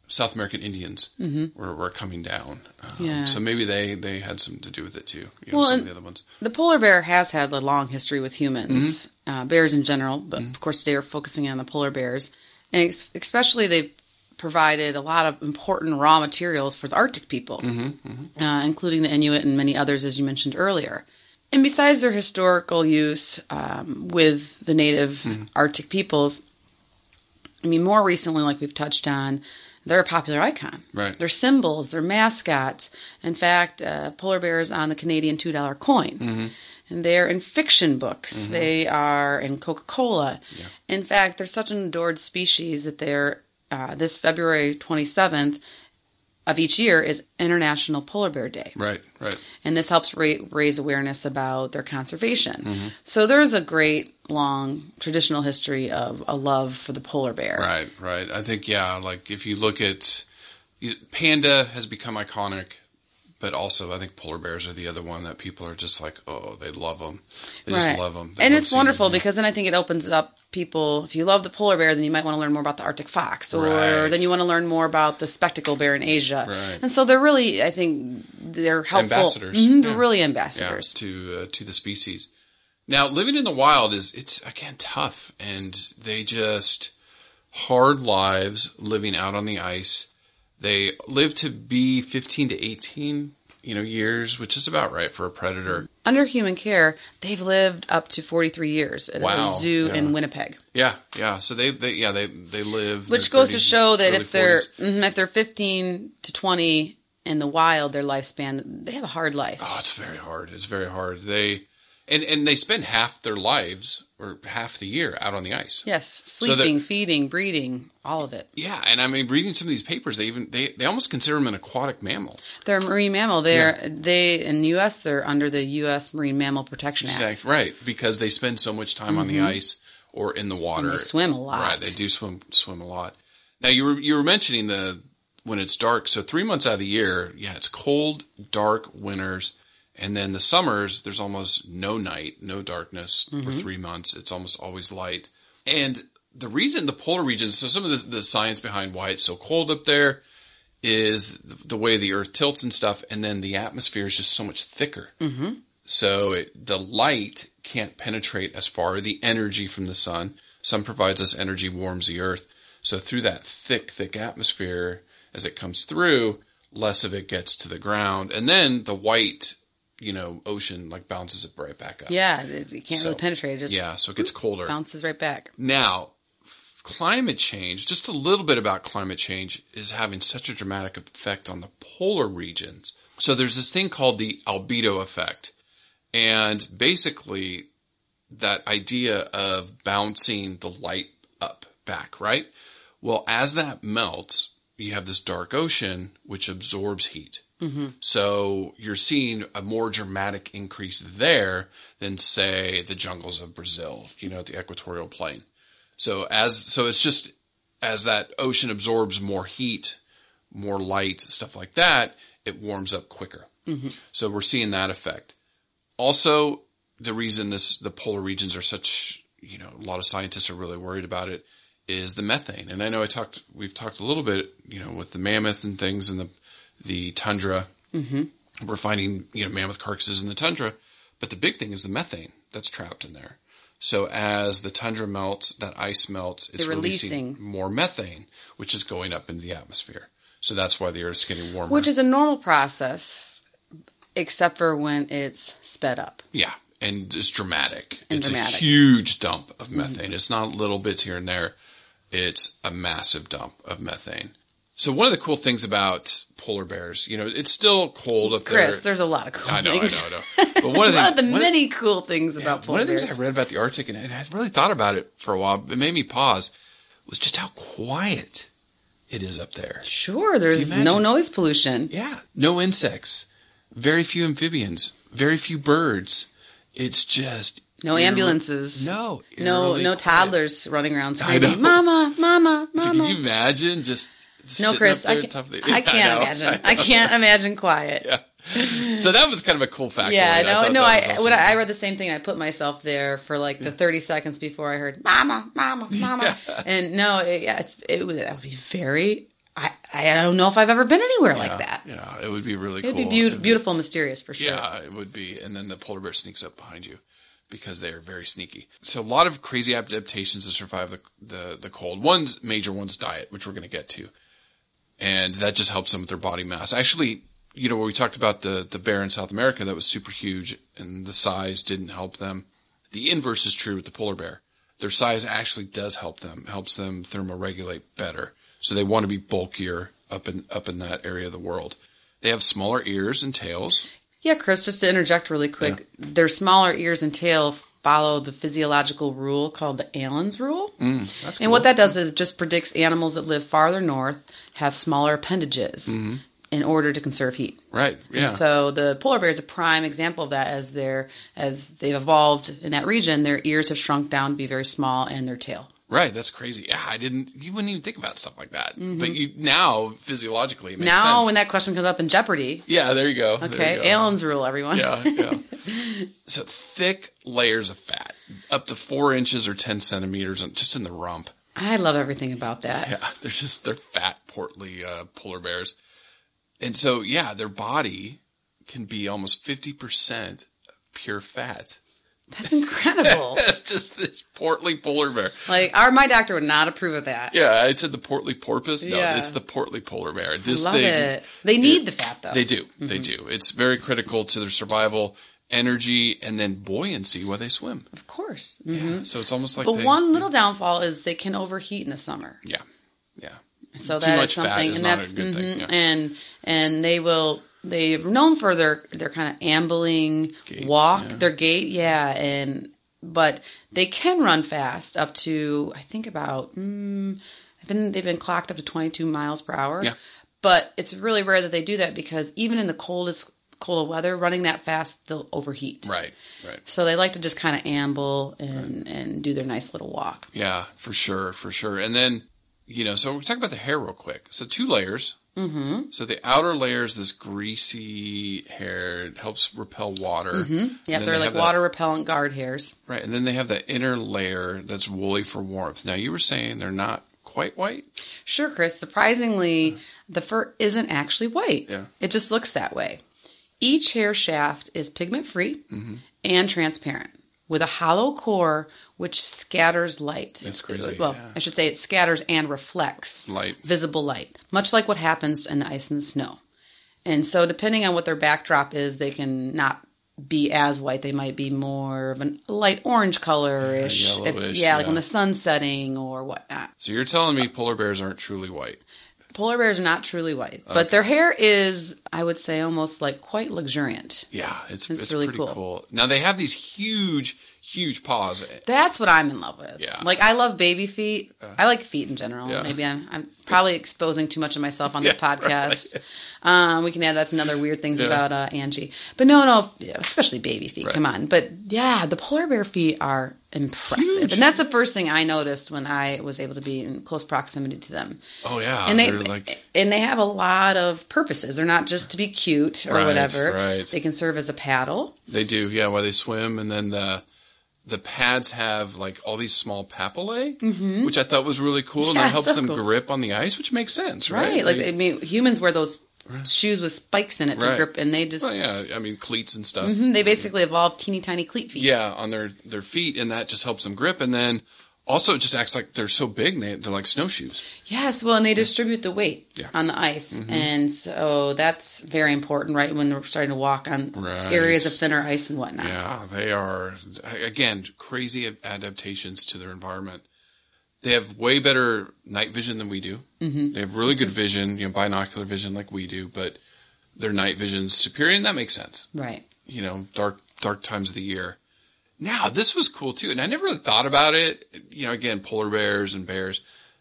[SPEAKER 3] South American Indians were, were coming down. Um,
[SPEAKER 2] Mm-hmm. Yeah.
[SPEAKER 3] So maybe they they had something to do with it too. You know,
[SPEAKER 2] Well,
[SPEAKER 3] some of the other ones.
[SPEAKER 2] The polar bear has had a long history with humans,
[SPEAKER 3] Mm-hmm.
[SPEAKER 2] uh, bears in general, but of course today we're focusing on the polar bears, and ex- especially they've provided a lot of important raw materials for the Arctic people,
[SPEAKER 3] Mm-hmm,
[SPEAKER 2] Uh, including the Inuit and many others, as you mentioned earlier. And besides their historical use um, with the native
[SPEAKER 3] Mm-hmm.
[SPEAKER 2] Arctic peoples, I mean, more recently, like we've touched on, they're a popular icon.
[SPEAKER 3] Right.
[SPEAKER 2] They're symbols, they're mascots. In fact, uh, polar bears on the Canadian $2 coin.
[SPEAKER 3] Mm-hmm.
[SPEAKER 2] And they're in fiction books. They are in Coca Cola. In fact, they're such an adored species that they're, uh, this February 27th of each year is International Polar Bear Day
[SPEAKER 3] Right, right.
[SPEAKER 2] and this helps ra- raise awareness about their conservation.
[SPEAKER 3] Mm-hmm.
[SPEAKER 2] So there's a great long traditional history of a love for the polar bear.
[SPEAKER 3] Right, right. I think yeah. Like if you look at panda has become iconic, but also I think polar bears are the other one that people are just like, oh, they love them. They just love them.
[SPEAKER 2] and it's wonderful because then I think it opens up people. If you love the polar bear, then you might want to learn more about the Arctic fox, or
[SPEAKER 3] Right.
[SPEAKER 2] then you want to learn more about the spectacle bear in Asia.
[SPEAKER 3] Right.
[SPEAKER 2] And so they're really, I think, they're helpful.
[SPEAKER 3] Ambassadors.
[SPEAKER 2] Mhm, they're
[SPEAKER 3] Yeah.
[SPEAKER 2] really
[SPEAKER 3] yeah,
[SPEAKER 2] ambassadors.
[SPEAKER 3] to uh, to the species. Now, living in the wild is it's again tough, and they just hard lives living out on the ice. They live to be fifteen to eighteen, you know, years, which is about right for a predator.
[SPEAKER 2] Under human care, they've lived up to 43 years at
[SPEAKER 3] Wow,
[SPEAKER 2] a zoo
[SPEAKER 3] yeah.
[SPEAKER 2] in Winnipeg.
[SPEAKER 3] Yeah, yeah. So they, they yeah, they they live.
[SPEAKER 2] Which goes to show that if they're
[SPEAKER 3] 40s.
[SPEAKER 2] mhm, if they're 15 to 20 in the wild, their lifespan, they have a hard life.
[SPEAKER 3] Oh, it's very hard. It's very hard. They and and they spend half their lives or half the year out on the ice.
[SPEAKER 2] Yes,
[SPEAKER 3] So that-
[SPEAKER 2] sleeping, feeding, breeding, all of it.
[SPEAKER 3] Yeah, and I mean, reading some of these papers, they even they, they almost consider them an aquatic mammal.
[SPEAKER 2] They're a marine mammal. They're they in the U.S. They're under the U.S. Marine Mammal Protection Act.
[SPEAKER 3] Yeah, right, because they spend so much time on the ice or in the water.
[SPEAKER 2] Mm-hmm. they swim a lot.
[SPEAKER 3] Right, they do swim swim a lot. Now you were you were mentioning the when it's dark. So three months out of the year, yeah, it's cold, dark winters, and then the summers. There's almost no night, no darkness for
[SPEAKER 2] Mm-hmm.
[SPEAKER 3] three months. It's almost always light. And the reason the polar regions. So some of the, the science behind why it's so cold up there is the way the Earth tilts and stuff, and then the atmosphere is just so much thicker. Mm-hmm. So it, the light can't penetrate as far. The energy from the sun, sun provides us energy, warms the Earth. So through that thick, thick atmosphere, as it comes through, less of it gets to the ground, and then the white, you know, ocean like bounces it right back up.
[SPEAKER 2] Yeah, it, you can't
[SPEAKER 3] So,
[SPEAKER 2] really penetrate. It just
[SPEAKER 3] yeah. So it gets colder.
[SPEAKER 2] bounces right back.
[SPEAKER 3] Now, climate change, just a little bit about climate change, is having such a dramatic effect on the polar regions. So there's this thing called the albedo effect. And basically, that idea of bouncing the light up back, right? Well, as that melts, you have this dark ocean which absorbs heat. Mm-hmm. So you're seeing a more dramatic increase there than say the jungles of Brazil, you know, at the equatorial plain. So as so it's just as that ocean absorbs more heat, more light, stuff like that, it warms up quicker. Mm-hmm. So we're seeing that effect. Also, the reason this the polar regions are such, you know, a lot of scientists are really worried about it is the methane. And I know I talked we've talked a little bit, you know, with the mammoth and things and the the tundra. Mm-hmm. We're finding, you know, mammoth carcasses in the tundra, but the big thing is the methane that's trapped in there. So as the tundra melts, that ice melts, it's
[SPEAKER 2] They're
[SPEAKER 3] releasing,
[SPEAKER 2] releasing.
[SPEAKER 3] more methane, which is going up into the atmosphere. So that's why the Earth's getting warmer.
[SPEAKER 2] Which is a normal process, except for when it's sped up.
[SPEAKER 3] Yeah, and it's dramatic.
[SPEAKER 2] And
[SPEAKER 3] it's
[SPEAKER 2] dramatic.
[SPEAKER 3] a huge dump of methane. It's not little bits here and there. It's a massive dump of methane. So one of the cool things about polar bears, you know, it's still cold up there.
[SPEAKER 2] Chris, there's a lot of cool
[SPEAKER 3] I know, I know,
[SPEAKER 2] things.
[SPEAKER 3] I know. But one of the things,
[SPEAKER 2] of the
[SPEAKER 3] one of-
[SPEAKER 2] many cool things about polar bears.
[SPEAKER 3] one of the
[SPEAKER 2] bears.
[SPEAKER 3] things I read about the Arctic, and I really thought about it for a while. It made me pause. Was just how quiet it is up there.
[SPEAKER 2] Sure, there's no noise pollution.
[SPEAKER 3] Yeah, no insects, very few amphibians, very few birds. It's just
[SPEAKER 2] No ambulances.
[SPEAKER 3] No,
[SPEAKER 2] No, no
[SPEAKER 3] quiet.
[SPEAKER 2] toddlers running around screaming,
[SPEAKER 3] know.
[SPEAKER 2] "Mama, mama,
[SPEAKER 3] So
[SPEAKER 2] mama!"
[SPEAKER 3] can you imagine just
[SPEAKER 2] No, Chris, I can't,
[SPEAKER 3] top
[SPEAKER 2] I
[SPEAKER 3] Yeah,
[SPEAKER 2] imagine. I can't imagine quiet.
[SPEAKER 3] Yeah. So that was kind of a cool fact.
[SPEAKER 2] Yeah, no, no. I when I, I read the same thing. I put myself there for like the thirty seconds before I heard "mama, mama, mama," and no, it, yeah, it's it would that would be very. I I don't know if I've ever been anywhere like that.
[SPEAKER 3] Yeah, it would be really cool.
[SPEAKER 2] It'd
[SPEAKER 3] cool.
[SPEAKER 2] be beau-
[SPEAKER 3] And-
[SPEAKER 2] beautiful, and mysterious for sure.
[SPEAKER 3] Yeah, it would be. And then the polar bear sneaks up behind you because they are very sneaky. So a lot of crazy adaptations to survive the the, the cold. One's major one's diet, which we're going to get to, and that just helps them with their body mass. Actually, you know, when we talked about the the bear in South America that was super huge and the size didn't help them. The inverse is true with the polar bear. Their size actually does help them, helps them thermoregulate better. So they want to be bulkier up in up in that area of the world. They have smaller ears and tails.
[SPEAKER 2] Yeah, Chris, just to interject really quick, their smaller ears and tail follow the physiological rule called the Allen's rule.
[SPEAKER 3] Mm,
[SPEAKER 2] And what that does is just predicts animals that live farther north have smaller appendages in order to conserve heat.
[SPEAKER 3] Right. Mm-hmm. Yeah.
[SPEAKER 2] And so the polar bear is a prime example of that as they're as they've evolved in that region, their ears have shrunk down to be very small and their tail.
[SPEAKER 3] Right. That's crazy. Yeah. I didn't. You wouldn't even think about stuff like that. But you now physiologically it makes
[SPEAKER 2] Mm-hmm. now
[SPEAKER 3] sense.
[SPEAKER 2] when that question comes up in Jeopardy,
[SPEAKER 3] yeah. There you go.
[SPEAKER 2] Okay,
[SPEAKER 3] you go.
[SPEAKER 2] Allen's rule, everyone.
[SPEAKER 3] Yeah. Yeah. so thick layers of fat, up to four inches or ten centimeters, just in the rump.
[SPEAKER 2] I love everything about that.
[SPEAKER 3] Yeah. They're just they're fat, portly uh, polar bears, and so yeah, their body can be almost fifty percent pure fat.
[SPEAKER 2] That's incredible.
[SPEAKER 3] just this portly polar bear.
[SPEAKER 2] like our my doctor would not approve of that.
[SPEAKER 3] Yeah, I said the portly porpoise. No,
[SPEAKER 2] Yeah.
[SPEAKER 3] it's the portly polar bear. This
[SPEAKER 2] Love
[SPEAKER 3] thing,
[SPEAKER 2] it. They need the fat though.
[SPEAKER 3] They do. They do. It's very critical to their survival, energy, and then buoyancy while they swim.
[SPEAKER 2] Of course.
[SPEAKER 3] Yeah. So it's almost like
[SPEAKER 2] But
[SPEAKER 3] they,
[SPEAKER 2] one little downfall is they can overheat in the summer.
[SPEAKER 3] Yeah. Yeah.
[SPEAKER 2] So
[SPEAKER 3] Too
[SPEAKER 2] that is
[SPEAKER 3] much fat
[SPEAKER 2] something,
[SPEAKER 3] is
[SPEAKER 2] and
[SPEAKER 3] not a
[SPEAKER 2] that's mhm,
[SPEAKER 3] yeah.
[SPEAKER 2] and and they will. They're known for their their kind of ambling
[SPEAKER 3] Gaits,
[SPEAKER 2] walk,
[SPEAKER 3] yeah.
[SPEAKER 2] their gait, yeah, and but they can run fast up to I think about. Mm, I've been they've been clocked up to twenty two miles per hour.
[SPEAKER 3] Yeah.
[SPEAKER 2] But it's really rare that they do that because even in the coldest cold weather, running that fast, they'll overheat.
[SPEAKER 3] Right. Right.
[SPEAKER 2] So they like to just kind of amble and and do their nice little walk.
[SPEAKER 3] Yeah, for sure, for sure. And then, you know, so we're talking about the hair real quick. So two layers. Mm-hmm. So the outer layer is this greasy hair. It helps repel water. Mm-hmm.
[SPEAKER 2] Yeah, they're like water repellent guard hairs.
[SPEAKER 3] Right, and then they have the inner layer that's woolly for warmth. Now you were saying they're not quite white.
[SPEAKER 2] Sure, Chris. Surprisingly, the fur isn't actually white.
[SPEAKER 3] Yeah.
[SPEAKER 2] It just looks that way. Each hair shaft is pigment free
[SPEAKER 3] Mm-hmm.
[SPEAKER 2] and transparent with a hollow core which scatters light.
[SPEAKER 3] That's crazy,
[SPEAKER 2] Well,
[SPEAKER 3] yeah.
[SPEAKER 2] I should say it scatters and reflects
[SPEAKER 3] Light.
[SPEAKER 2] visible light, much like what happens in the ice and the snow. And so, depending on what their backdrop is, they can not be as white. They might be more of a light orange colorish.
[SPEAKER 3] Yeah,
[SPEAKER 2] If-
[SPEAKER 3] yellowish,
[SPEAKER 2] yeah, like
[SPEAKER 3] yeah.
[SPEAKER 2] when the sun's setting or whatnot.
[SPEAKER 3] So you're telling me polar bears aren't truly white?
[SPEAKER 2] Polar bears are not truly white, but their hair is, I would say, almost like quite luxuriant.
[SPEAKER 3] Yeah, it's
[SPEAKER 2] It's
[SPEAKER 3] it's,
[SPEAKER 2] really
[SPEAKER 3] pretty
[SPEAKER 2] cool.
[SPEAKER 3] cool. Now they have these huge, huge paws.
[SPEAKER 2] That's what I'm in love with.
[SPEAKER 3] Yeah.
[SPEAKER 2] Like I love baby feet. I like feet in general.
[SPEAKER 3] yeah.
[SPEAKER 2] Maybe I'm I'm probably exposing too much of myself on this podcast. Um, we can add that's another weird things
[SPEAKER 3] Yeah.
[SPEAKER 2] about uh, Angie. But no, no, especially baby feet.
[SPEAKER 3] Right.
[SPEAKER 2] Come on. But yeah, the polar bear feet are impressive,
[SPEAKER 3] Huge.
[SPEAKER 2] and that's the first thing I noticed when I was able to be in close proximity to them.
[SPEAKER 3] Oh yeah,
[SPEAKER 2] and they
[SPEAKER 3] they're like
[SPEAKER 2] and they have a lot of purposes. They're not just to be cute or
[SPEAKER 3] Right,
[SPEAKER 2] whatever.
[SPEAKER 3] right.
[SPEAKER 2] They can serve as a paddle.
[SPEAKER 3] they do. Yeah, while they swim, and then the the pads have like all these small papillae, which I thought was really cool, and
[SPEAKER 2] Mm-hmm.
[SPEAKER 3] That helps
[SPEAKER 2] so
[SPEAKER 3] them
[SPEAKER 2] cool.
[SPEAKER 3] grip on the ice, which makes sense, right?
[SPEAKER 2] Right. Like
[SPEAKER 3] They-
[SPEAKER 2] I mean, humans wear those shoes with spikes in it to
[SPEAKER 3] Right.
[SPEAKER 2] grip, and they just
[SPEAKER 3] well, yeah, I mean cleats and stuff.
[SPEAKER 2] Mhm, they basically evolved teeny tiny cleat feet.
[SPEAKER 3] Yeah, on their their feet, and that just helps them grip, and then. Also, it just acts like they're so big, they, they're like snowshoes.
[SPEAKER 2] Yes. Well, and they distribute the weight
[SPEAKER 3] Yeah.
[SPEAKER 2] on the ice,
[SPEAKER 3] Mm-hmm.
[SPEAKER 2] and so that's very important, right? When they're starting to walk on
[SPEAKER 3] Right.
[SPEAKER 2] areas of thinner ice and whatnot.
[SPEAKER 3] Yeah, they are again crazy adaptations to their environment. They have way better night vision than we do. Mm-hmm. They have really good vision, you know, binocular vision like we do, but their night vision's superior, and that makes sense.
[SPEAKER 2] Right.
[SPEAKER 3] You know, dark dark times of the year. Now, this was cool too, and I never really thought about it. You know, again, polar bears and bears,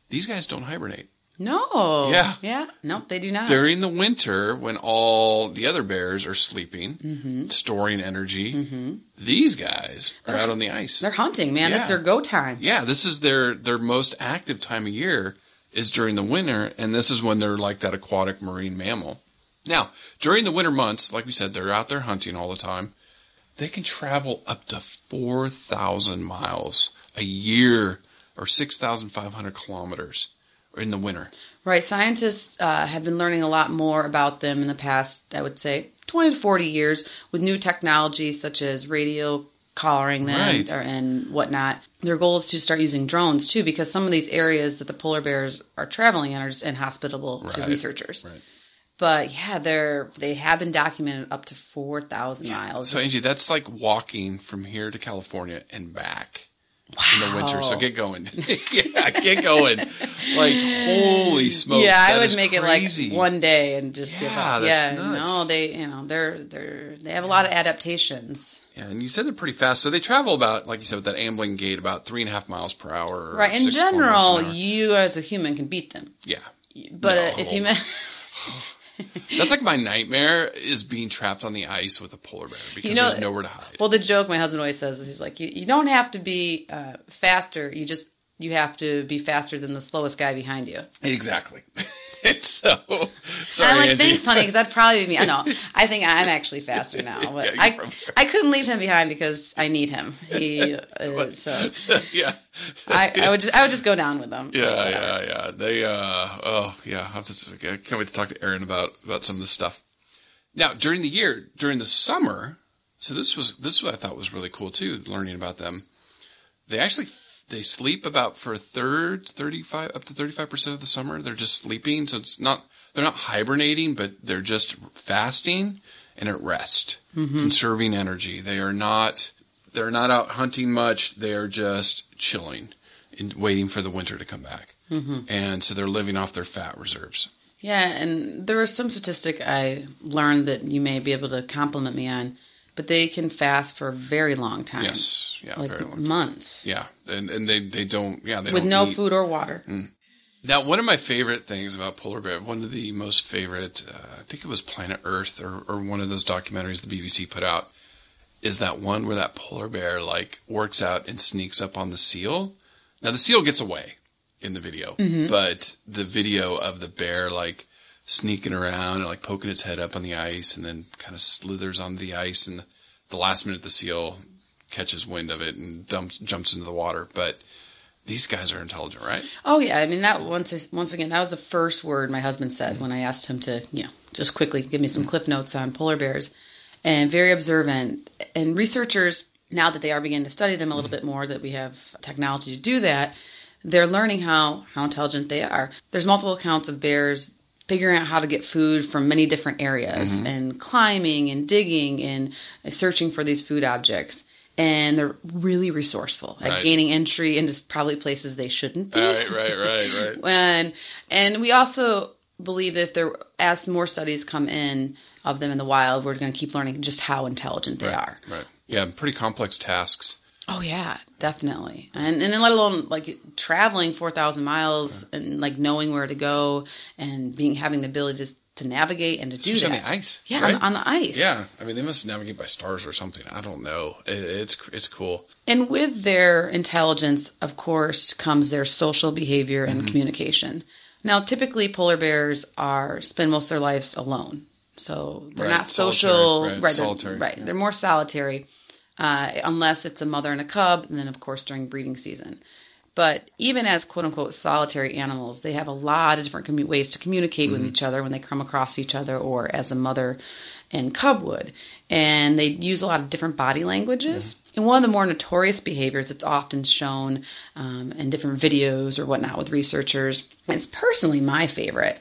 [SPEAKER 3] these guys don't hibernate.
[SPEAKER 2] No.
[SPEAKER 3] Yeah.
[SPEAKER 2] Yeah. Nope. They do not.
[SPEAKER 3] during the winter when all the other bears are sleeping,
[SPEAKER 2] Mm-hmm.
[SPEAKER 3] storing energy, these guys are out on the ice.
[SPEAKER 2] They're hunting, man.
[SPEAKER 3] Yeah.
[SPEAKER 2] It's their go time.
[SPEAKER 3] Yeah, this is their their most active time of year is during the winter, and this is when they're like that aquatic marine mammal. Now, during the winter months, like we said, they're out there hunting all the time. They can travel up to 4,000 miles a year or 6,500 kilometers in the winter.
[SPEAKER 2] Right. Scientists uh, have been learning a lot more about them in the past, I would say, 20 to 40 years with new technology such as radio collaring them
[SPEAKER 3] Right.
[SPEAKER 2] or, and whatnot. Their goal is to start using drones too, because some of these areas that the polar bears are traveling in are just inhospitable to researchers.
[SPEAKER 3] Right.
[SPEAKER 2] But yeah, they're they have been documented up to 4,000 miles.
[SPEAKER 3] So, Angie, that's like walking from here to California and back in the winter. So get going. yeah, get going. Like, holy smokes.
[SPEAKER 2] yeah, I would make
[SPEAKER 3] crazy.
[SPEAKER 2] it like one day and just give
[SPEAKER 3] Yeah,
[SPEAKER 2] up.
[SPEAKER 3] that's
[SPEAKER 2] yeah,
[SPEAKER 3] nuts.
[SPEAKER 2] no, they you know they're they're they have a lot of adaptations.
[SPEAKER 3] Yeah, and you said they're pretty fast. So they travel about, like you said, with that ambling gait, about three and a half miles per hour. or
[SPEAKER 2] Right. In general, you as a human can beat them.
[SPEAKER 3] yeah.
[SPEAKER 2] But uh,
[SPEAKER 3] No.
[SPEAKER 2] if you met,
[SPEAKER 3] That's like my nightmare is being trapped on the ice with a polar bear because
[SPEAKER 2] You know-
[SPEAKER 3] there's nowhere to hide.
[SPEAKER 2] well, the joke my husband always says is he's like, you, you don't have to be uh, faster. You just you have to be faster than the slowest guy behind you.
[SPEAKER 3] exactly. so, sorry,
[SPEAKER 2] I'm like,
[SPEAKER 3] Angie.
[SPEAKER 2] thanks, honey, because that'd probably be me. I know. I think I'm actually faster now, but
[SPEAKER 3] Yeah,
[SPEAKER 2] I
[SPEAKER 3] probably.
[SPEAKER 2] I couldn't leave him behind because I need him. He uh, so
[SPEAKER 3] So, yeah.
[SPEAKER 2] I, I would just I would just go down with them.
[SPEAKER 3] Yeah, yeah, yeah. They, uh, oh, yeah. I have to, I can't wait to talk to Erin about, about some of this stuff. Now, during the year, during the summer, so this was, this is what I thought was really cool too, learning about them. They actually, they sleep about for a third, 35, up to 35% of the summer. They're just sleeping. So it's not, they're not hibernating, but they're just fasting and at rest, conserving energy. They are not, they're not out hunting much. They are just chilling and waiting for the winter to come back. Mm-hmm. And so they're living off their fat reserves.
[SPEAKER 2] Yeah, and there was some statistic I learned that you may be able to compliment me on, but they can fast for a very long time.
[SPEAKER 3] Yes. Yeah.
[SPEAKER 2] like months
[SPEAKER 3] Yeah. And, and they, they don't, yeah, they
[SPEAKER 2] with
[SPEAKER 3] don't
[SPEAKER 2] no
[SPEAKER 3] eat.
[SPEAKER 2] food or water.
[SPEAKER 3] Now, one of my favorite things about polar bear, one of the most favorite, uh, I think it was Planet Earth or, or one of those documentaries the BBC put out, is that one where that polar bear like works out and sneaks up on the seal. Now the seal gets away in the video, but the video of the bear like sneaking around and like poking its head up on the ice and then kind of slithers onto the ice and the last minute the seal catches wind of it and dumps jumps into the water. But these guys are intelligent, right?
[SPEAKER 2] Oh yeah, I mean that once once again that was the first word my husband said mm-hmm. when I asked him to you know just quickly give me some mm-hmm. clip notes on polar bears, and very observant. And researchers now that they are beginning to study them a little mm-hmm. bit more, that we have technology to do that, they're learning how how intelligent they are. There's multiple accounts of bears figuring out how to get food from many different areas mm-hmm. and climbing and digging and searching for these food objects. And they're really resourceful at
[SPEAKER 3] Right.
[SPEAKER 2] gaining entry into probably places they shouldn't be.
[SPEAKER 3] Right, right, right, right.
[SPEAKER 2] And and we also believe that if there as more studies come in of them in the wild, we're going to keep learning just how intelligent they are.
[SPEAKER 3] Right. Yeah, pretty complex tasks.
[SPEAKER 2] Oh yeah, definitely. And and then let alone like traveling four thousand miles and like knowing where to go and being having the ability to, to navigate and to do
[SPEAKER 3] Especially
[SPEAKER 2] that
[SPEAKER 3] on the ice.
[SPEAKER 2] Yeah,
[SPEAKER 3] right?
[SPEAKER 2] on, on the ice.
[SPEAKER 3] Yeah, I mean they must navigate by stars or something. I don't know. It, it's it's cool.
[SPEAKER 2] And with their intelligence, of course, comes their social behavior and mm-hmm. communication. Now, typically, polar bears are spend most of their lives alone, so they're
[SPEAKER 3] Right,
[SPEAKER 2] not
[SPEAKER 3] solitary,
[SPEAKER 2] social.
[SPEAKER 3] right,
[SPEAKER 2] Right, they're-
[SPEAKER 3] solitary,
[SPEAKER 2] right.
[SPEAKER 3] yeah.
[SPEAKER 2] They're more solitary, uh, unless it's a mother and a cub, and then of course during breeding season. But even as quote unquote solitary animals, they have a lot of different commu- ways to communicate with each other when they come across each other, or as a mother and cub would. And they use a lot of different body languages. And one of the more notorious behaviors that's often shown um, in different videos or whatnot with researchers, it's personally my favorite,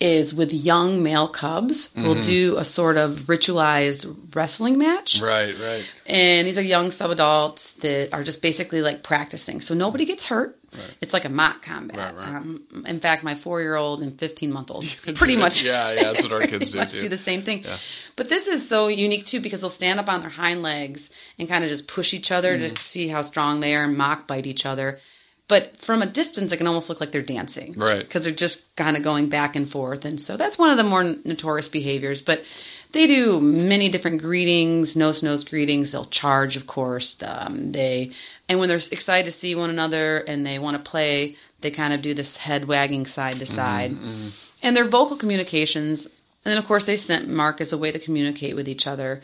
[SPEAKER 2] is with young male cubs. We'll do a sort of ritualized wrestling match.
[SPEAKER 3] Right, right.
[SPEAKER 2] And these are young subadults that are just basically like practicing. So nobody gets hurt. It's like a mock combat.
[SPEAKER 3] Right, right.
[SPEAKER 2] Um, in fact, my four year old and 15 month old pretty much.
[SPEAKER 3] Yeah, yeah, that's what our kids do too.
[SPEAKER 2] do the same thing. But this is so unique too because they'll stand up on their hind legs and kind of just push each other
[SPEAKER 3] Mm.
[SPEAKER 2] to see how strong they are and mock bite each other. But from a distance, it can almost look like they're dancing.
[SPEAKER 3] Right.
[SPEAKER 2] Because they're just kind of going back and forth. And so that's one of the more notorious behaviors. But they do many different greetings, nose nose greetings. They'll charge, of course. Um, they and when they're excited to see one another and they want to play, They kind of do this head wagging side to side. And their vocal communications, and then of course they scent mark as a way to communicate with each other.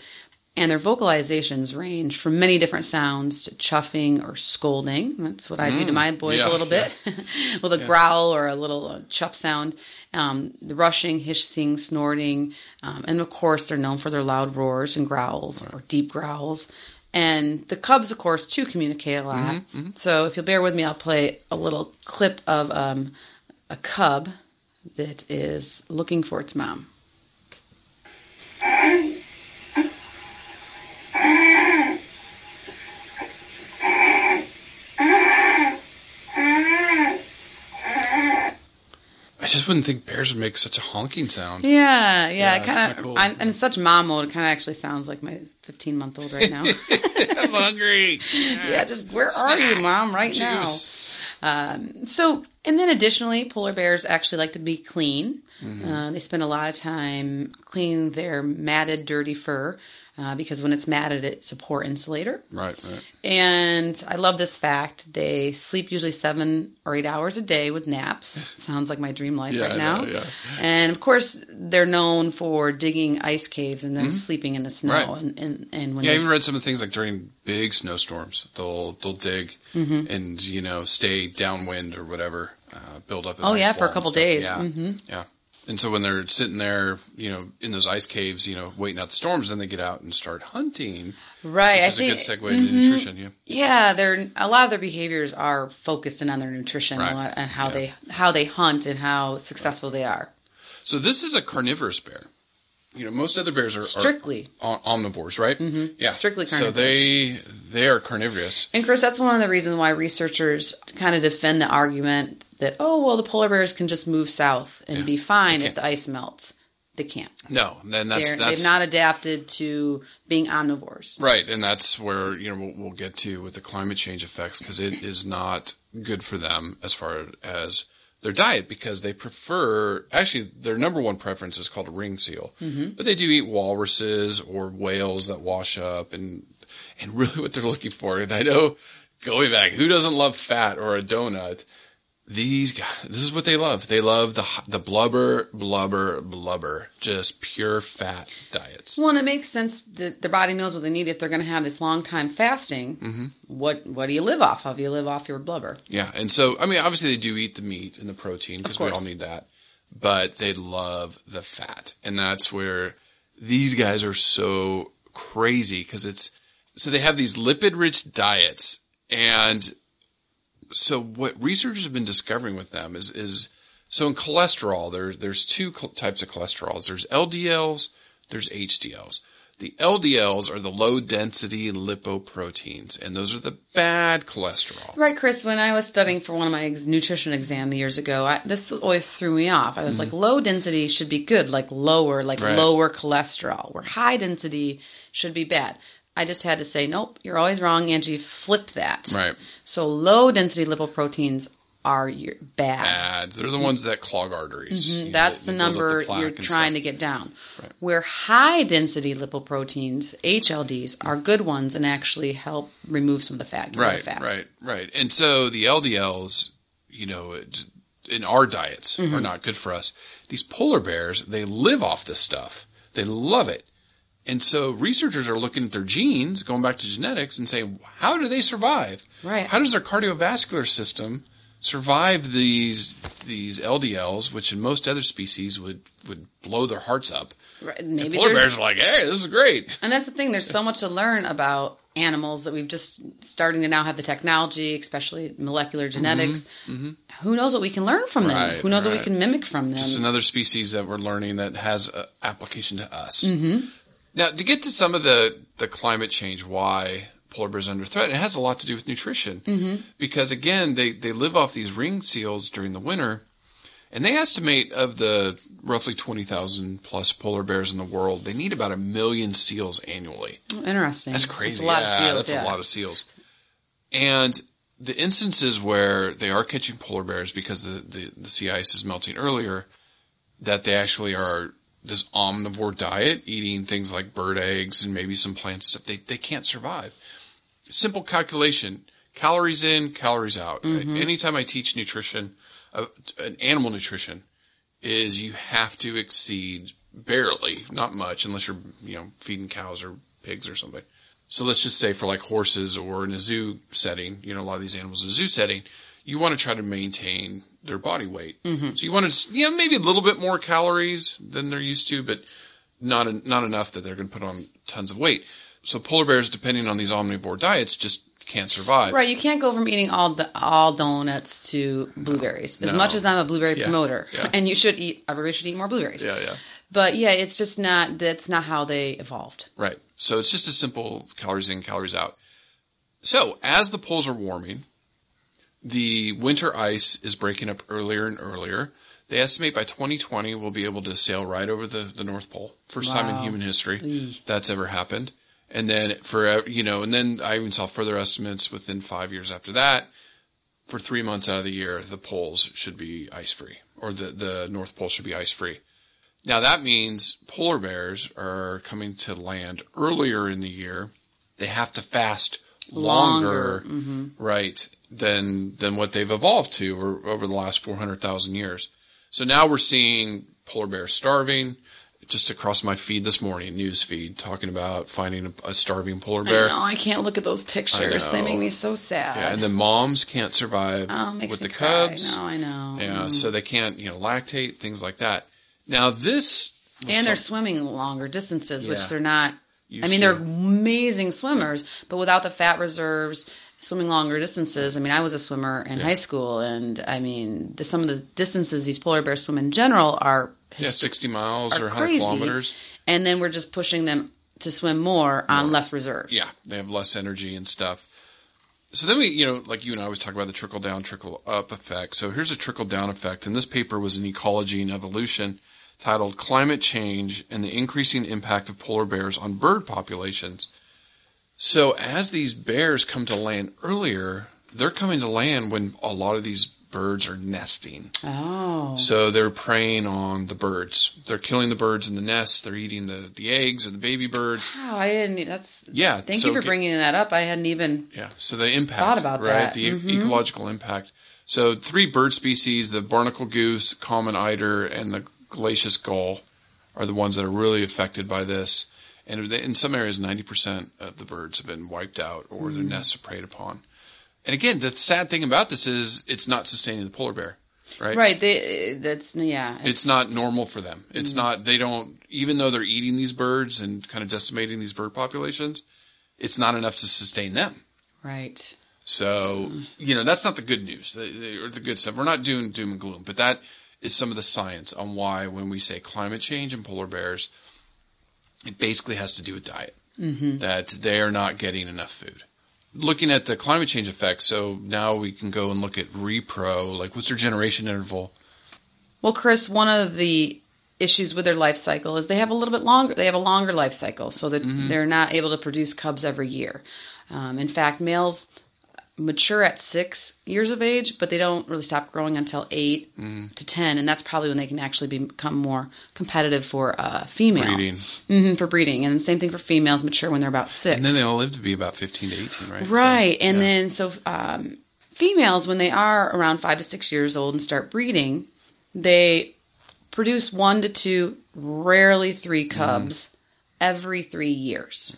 [SPEAKER 2] And their vocalizations range from many different sounds to chuffing or scolding. That's what I do to my boys
[SPEAKER 3] yeah,
[SPEAKER 2] a little bit, with a growl or a little uh, chuff sound. Um, the rushing, hissing, snorting, um, and of course they're known for their loud roars and growls or deep growls. And the cubs, of course, too communicate a lot. So if you'll bear with me, I'll play a little clip of um, a cub that is looking for its mom.
[SPEAKER 3] Just wouldn't think bears would make such a honking sound.
[SPEAKER 2] Yeah, yeah.
[SPEAKER 3] Yeah,
[SPEAKER 2] kind
[SPEAKER 3] kinda cool.
[SPEAKER 2] I'm, I'm in such mom mode. It kind of actually sounds like my 15 month old right now.
[SPEAKER 3] I'm hungry.
[SPEAKER 2] yeah, just where are you, mom? Right
[SPEAKER 3] Juice.
[SPEAKER 2] now. Um, so, and then additionally, polar bears actually like to be clean. Uh, they spend a lot of time cleaning their matted, dirty fur uh, because when it's matted, it's a poor insulator.
[SPEAKER 3] Right, right.
[SPEAKER 2] And I love this fact. They sleep usually seven or eight hours a day with naps. Sounds like my dream life
[SPEAKER 3] Yeah,
[SPEAKER 2] right
[SPEAKER 3] I
[SPEAKER 2] now.
[SPEAKER 3] know, yeah.
[SPEAKER 2] And of course, they're known for digging ice caves and then sleeping in the snow.
[SPEAKER 3] Mm-hmm. Right.
[SPEAKER 2] And, and, and when
[SPEAKER 3] Yeah, I
[SPEAKER 2] they,
[SPEAKER 3] even read some of the things like during big snowstorms, they'll they'll dig
[SPEAKER 2] Mm-hmm.
[SPEAKER 3] and you know stay downwind or whatever, uh, build up.
[SPEAKER 2] Oh, yeah, for a couple days.
[SPEAKER 3] Yeah,
[SPEAKER 2] Mhm.
[SPEAKER 3] yeah. And so when they're sitting there, you know, in those ice caves, you know, waiting out the storms, then they get out and start hunting.
[SPEAKER 2] right,
[SPEAKER 3] Which
[SPEAKER 2] I
[SPEAKER 3] is
[SPEAKER 2] think
[SPEAKER 3] a good segue to nutrition. Yeah.
[SPEAKER 2] Yeah, they're a lot of their behaviors are focused in on their nutrition
[SPEAKER 3] Right.
[SPEAKER 2] a lot, and how
[SPEAKER 3] Yeah.
[SPEAKER 2] they how they hunt and how successful they are.
[SPEAKER 3] So this is a carnivorous bear. You know, most other bears are, are
[SPEAKER 2] Strictly.
[SPEAKER 3] om- omnivores, right? Mm-hmm. Yeah,
[SPEAKER 2] Strictly
[SPEAKER 3] So they they are carnivorous.
[SPEAKER 2] And Chris, that's one of the reasons why researchers kind of defend the argument that oh well, the polar bears can just move south and
[SPEAKER 3] Yeah,
[SPEAKER 2] be fine if the ice melts. They can't.
[SPEAKER 3] No, then that's
[SPEAKER 2] They're,
[SPEAKER 3] that's
[SPEAKER 2] they've not adapted to being omnivores.
[SPEAKER 3] Right, and that's where you know we'll, we'll get to with the climate change effects because it is not good for them as far as their diet because they prefer actually their number one preference is called a ring seal, mm-hmm. but they do eat walruses or whales that wash up and and really what they're looking for. And I know going back, who doesn't love fat or a donut? These guys, this is what they love. They love the the blubber, blubber, blubber, just pure fat diets.
[SPEAKER 2] Well, and it makes sense that their body knows what they need if they're going to have this long time fasting.
[SPEAKER 3] Mm-hmm.
[SPEAKER 2] What what do you live off of? You live off your blubber.
[SPEAKER 3] Yeah, and so I mean, obviously they do eat the meat and the protein because we all need that, but they love the fat, and that's where these guys are so crazy because it's so they have these lipid-rich diets, and so what researchers have been discovering with them is is so in cholesterol there's there's two types of cholesterols. There's LDLs, there's HDLs. The LDLs are the low density lipoproteins, and those are the bad cholesterol.
[SPEAKER 2] Right, Chris. When I was studying for one of my ex- nutrition exam years ago, I, this always threw me off. I was like, low density should be good, like lower, like
[SPEAKER 3] Mm-hmm. Right.
[SPEAKER 2] lower cholesterol. Where high density should be bad. I just had to say, nope, you're always wrong, Angie. Flip that.
[SPEAKER 3] Right.
[SPEAKER 2] So low density lipoproteins are your bad.
[SPEAKER 3] bad. They're the ones that clog arteries.
[SPEAKER 2] Mm-hmm. That's the number
[SPEAKER 3] plaque
[SPEAKER 2] you're trying to get down.
[SPEAKER 3] Right.
[SPEAKER 2] Where high density lipoproteins, HLDs, are good ones and actually help remove some of the fat.
[SPEAKER 3] Right,
[SPEAKER 2] fat.
[SPEAKER 3] right, right. And so the LDLs, you know, in our diets
[SPEAKER 2] Mm-hmm.
[SPEAKER 3] are not good for us. These polar bears, they live off this stuff. They love it. And so researchers are looking at their genes, going back to genetics, and saying, how do they survive?
[SPEAKER 2] Right.
[SPEAKER 3] How does their cardiovascular system survive these these LDLs, which in most other species would would blow their hearts up?
[SPEAKER 2] Right. Maybe
[SPEAKER 3] polar bears are like, hey, this is great.
[SPEAKER 2] And that's the thing. There's so much to learn about animals that we've just starting to now have the technology, especially molecular genetics. Who knows what we can learn from them?
[SPEAKER 3] Mm-hmm. Right,
[SPEAKER 2] Who knows what we can mimic from them?
[SPEAKER 3] just another species that we're learning that has application to us.
[SPEAKER 2] Mm-hmm.
[SPEAKER 3] Now, to get to some of the, the climate change, why polar bears are under threat, it has a lot to do with nutrition. Mm-hmm. Because again, they, they live off these ring seals during the winter, and they estimate of the roughly 20,000 plus polar bears in the world, they need about a million seals annually.
[SPEAKER 2] Oh, Interesting.
[SPEAKER 3] That's crazy.
[SPEAKER 2] That's a lot
[SPEAKER 3] yeah,
[SPEAKER 2] of seals.
[SPEAKER 3] that's
[SPEAKER 2] yeah.
[SPEAKER 3] a lot of seals. And the instances where they are catching polar bears because the, the, the sea ice is melting earlier, that they actually are this omnivore diet, eating things like bird eggs and maybe some plants and stuff, they, they can't survive. Simple calculation. calories in, calories out.
[SPEAKER 2] Mm-hmm.
[SPEAKER 3] Anytime I teach nutrition, uh, an animal nutrition, is you have to exceed barely, not much, unless you're you know feeding cows or pigs or something. So let's just say for like horses or in a zoo setting, you know, a lot of these animals in a zoo setting, you want to try to maintain their body weight.
[SPEAKER 2] Mm-hmm.
[SPEAKER 3] So you want to, you know, maybe a little bit more calories than they're used to, but not not enough that they're going to put on tons of weight. So polar bears, depending on these omnivore diets, just can't survive.
[SPEAKER 2] Right, you can't go from eating all the all donuts to blueberries. As
[SPEAKER 3] No.
[SPEAKER 2] much as I'm a blueberry
[SPEAKER 3] Yeah,
[SPEAKER 2] promoter,
[SPEAKER 3] yeah.
[SPEAKER 2] and you should eat. Everybody should eat more blueberries.
[SPEAKER 3] Yeah, yeah.
[SPEAKER 2] But yeah, it's just not. That's not how they evolved.
[SPEAKER 3] Right. So it's just a simple calories in, calories out. So as the poles are warming, the winter ice is breaking up earlier and earlier. They estimate by 2020 we'll be able to sail right over the, the North Pole. First time in human history
[SPEAKER 2] Eey.
[SPEAKER 3] that's ever happened. And then for, you know, and then I even saw further estimates within five years after that. For three months out of the year, the poles should be ice free or the, the North Pole should be ice free. Now that means polar bears are coming to land earlier in the year. They have to fast longer,
[SPEAKER 2] Longer, mm-hmm.
[SPEAKER 3] right, than than what they've evolved to or, over the last 400,000 years. So now we're seeing polar bears starving. Just across my feed this morning, news feed, talking about finding a, a starving polar bear.
[SPEAKER 2] I know. I can't look at those pictures. They make me so sad.
[SPEAKER 3] Yeah, and the moms can't survive
[SPEAKER 2] oh,
[SPEAKER 3] with the
[SPEAKER 2] cry.
[SPEAKER 3] cubs.
[SPEAKER 2] No, I know.
[SPEAKER 3] Yeah, mm-hmm. so they can't, you know, lactate, things like that. Now this
[SPEAKER 2] and they're
[SPEAKER 3] some-
[SPEAKER 2] swimming longer distances, which they're not. I mean, they're amazing swimmers, but without the fat reserves, swimming longer distances. I mean, I was a swimmer in high school, and I mean, the, some of the distances these polar bears swim in general are
[SPEAKER 3] yeah, 60 miles or 100 kilometers.
[SPEAKER 2] And then we're just pushing them to swim more on less reserves.
[SPEAKER 3] Yeah, they have less energy and stuff. So then we, you know, like you and I always talk about the trickle down, trickle up effect. So here's a trickle down effect. And this paper was in Ecology and Evolution titled Climate Change and the Increasing Impact of Polar Bears on Bird Populations. So as these bears come to land earlier, they're coming to land when a lot of these birds are nesting.
[SPEAKER 2] Oh.
[SPEAKER 3] So they're preying on the birds. They're killing the birds in the nests. They're eating the, the eggs or the baby birds.
[SPEAKER 2] Wow, I hadn't. e, That's
[SPEAKER 3] Yeah,
[SPEAKER 2] Thank
[SPEAKER 3] so
[SPEAKER 2] you for bringing that up. I hadn't even.
[SPEAKER 3] Yeah. So the impact,
[SPEAKER 2] Thought about
[SPEAKER 3] right?
[SPEAKER 2] that.
[SPEAKER 3] The
[SPEAKER 2] Mhm.
[SPEAKER 3] ecological impact. So three bird species: the barnacle goose, common eider, and the glaucous gull, are the ones that are really affected by this. And in some areas, ninety percent of the birds have been wiped out, or
[SPEAKER 2] Mm.
[SPEAKER 3] their nests are preyed upon. And again, the sad thing about this is it's not sustaining the polar bear, right?
[SPEAKER 2] Right. They. That's yeah.
[SPEAKER 3] It's not normal for them.
[SPEAKER 2] Mm.
[SPEAKER 3] It's not. They don't. Even though they're eating these birds and kind of decimating these bird populations, it's not enough to sustain them.
[SPEAKER 2] right.
[SPEAKER 3] So, you know, that's not the good news the, the, or the good stuff. We're not doing doom and gloom, but that is some of the science on why when we say climate change and polar bears, it basically has to do with diet, mm-hmm. that they are not getting enough food. Looking at the climate change effects, so now we can go and look at repro, like what's their generation interval?
[SPEAKER 2] Well, Chris, one of the issues with their life cycle is they have a little bit longer. They have a longer life cycle, so that
[SPEAKER 3] Mm-hmm.
[SPEAKER 2] they're not able to produce cubs every year. Um, in fact, males mature at six years of age, but they don't really stop growing until 8
[SPEAKER 3] Mm-hmm.
[SPEAKER 2] to ten, and that's probably when they can actually become more competitive for uh, female
[SPEAKER 3] Breeding.
[SPEAKER 2] hmm for breeding. And the same thing for females mature when they're about six.
[SPEAKER 3] And then they all live to be about 15 to 18, right? So,
[SPEAKER 2] Right. and
[SPEAKER 3] yeah.
[SPEAKER 2] then so um, females, when they are around five to six years old and start breeding, they produce one to two, rarely three
[SPEAKER 3] Mm-hmm.
[SPEAKER 2] cubs every three years.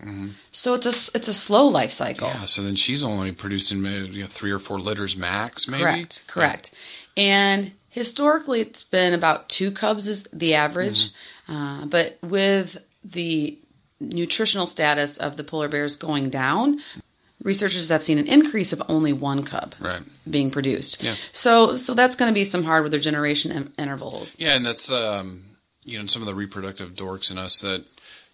[SPEAKER 2] So it's a it's a slow life cycle.
[SPEAKER 3] Yeah, so then she's only producing maybe you know, three or four litters max, maybe?
[SPEAKER 2] Correct. Correct. And historically, it's been about two cubs is the average,
[SPEAKER 3] Mm-hmm.
[SPEAKER 2] uh, but with the nutritional status of the polar bears going down. Researchers have seen an increase of only one cub
[SPEAKER 3] Right.
[SPEAKER 2] being produced.
[SPEAKER 3] Yeah.
[SPEAKER 2] So, so that's going to be some hard with their generation in- intervals.
[SPEAKER 3] Yeah, and that's um, you know some of the reproductive dorks in us that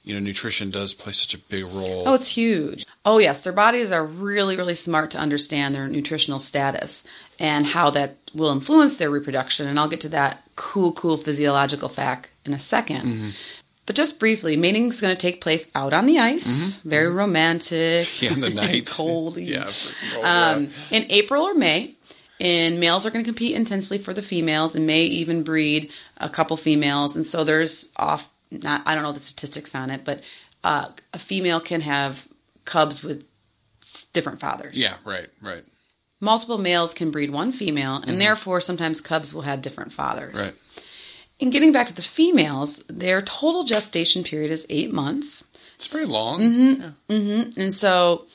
[SPEAKER 3] you know nutrition does play such a big role.
[SPEAKER 2] Oh, it's huge. Oh, yes. Their bodies are really, really smart to understand their nutritional status and how that will influence their reproduction. And I'll get to that cool, cool physiological fact in a 2nd mm-hmm. But just briefly, mating is going to take place out on the ice. Mm-hmm. Very mm-hmm. romantic.
[SPEAKER 3] yeah, in the night,
[SPEAKER 2] cold.
[SPEAKER 3] Yeah, cold,
[SPEAKER 2] Um,
[SPEAKER 3] yeah.
[SPEAKER 2] in April or May. And males are going to compete intensely for the females and may even breed a couple females. And so there's off, not, I don't know the statistics on it, but uh, a female can have cubs with different fathers.
[SPEAKER 3] Yeah, right, right,
[SPEAKER 2] Multiple males can breed one female, and therefore sometimes cubs will have different fathers.
[SPEAKER 3] right.
[SPEAKER 2] And getting back to the females, their total gestation period is eight months.
[SPEAKER 3] It's very long.
[SPEAKER 2] Mm-hmm.
[SPEAKER 3] Yeah.
[SPEAKER 2] And so,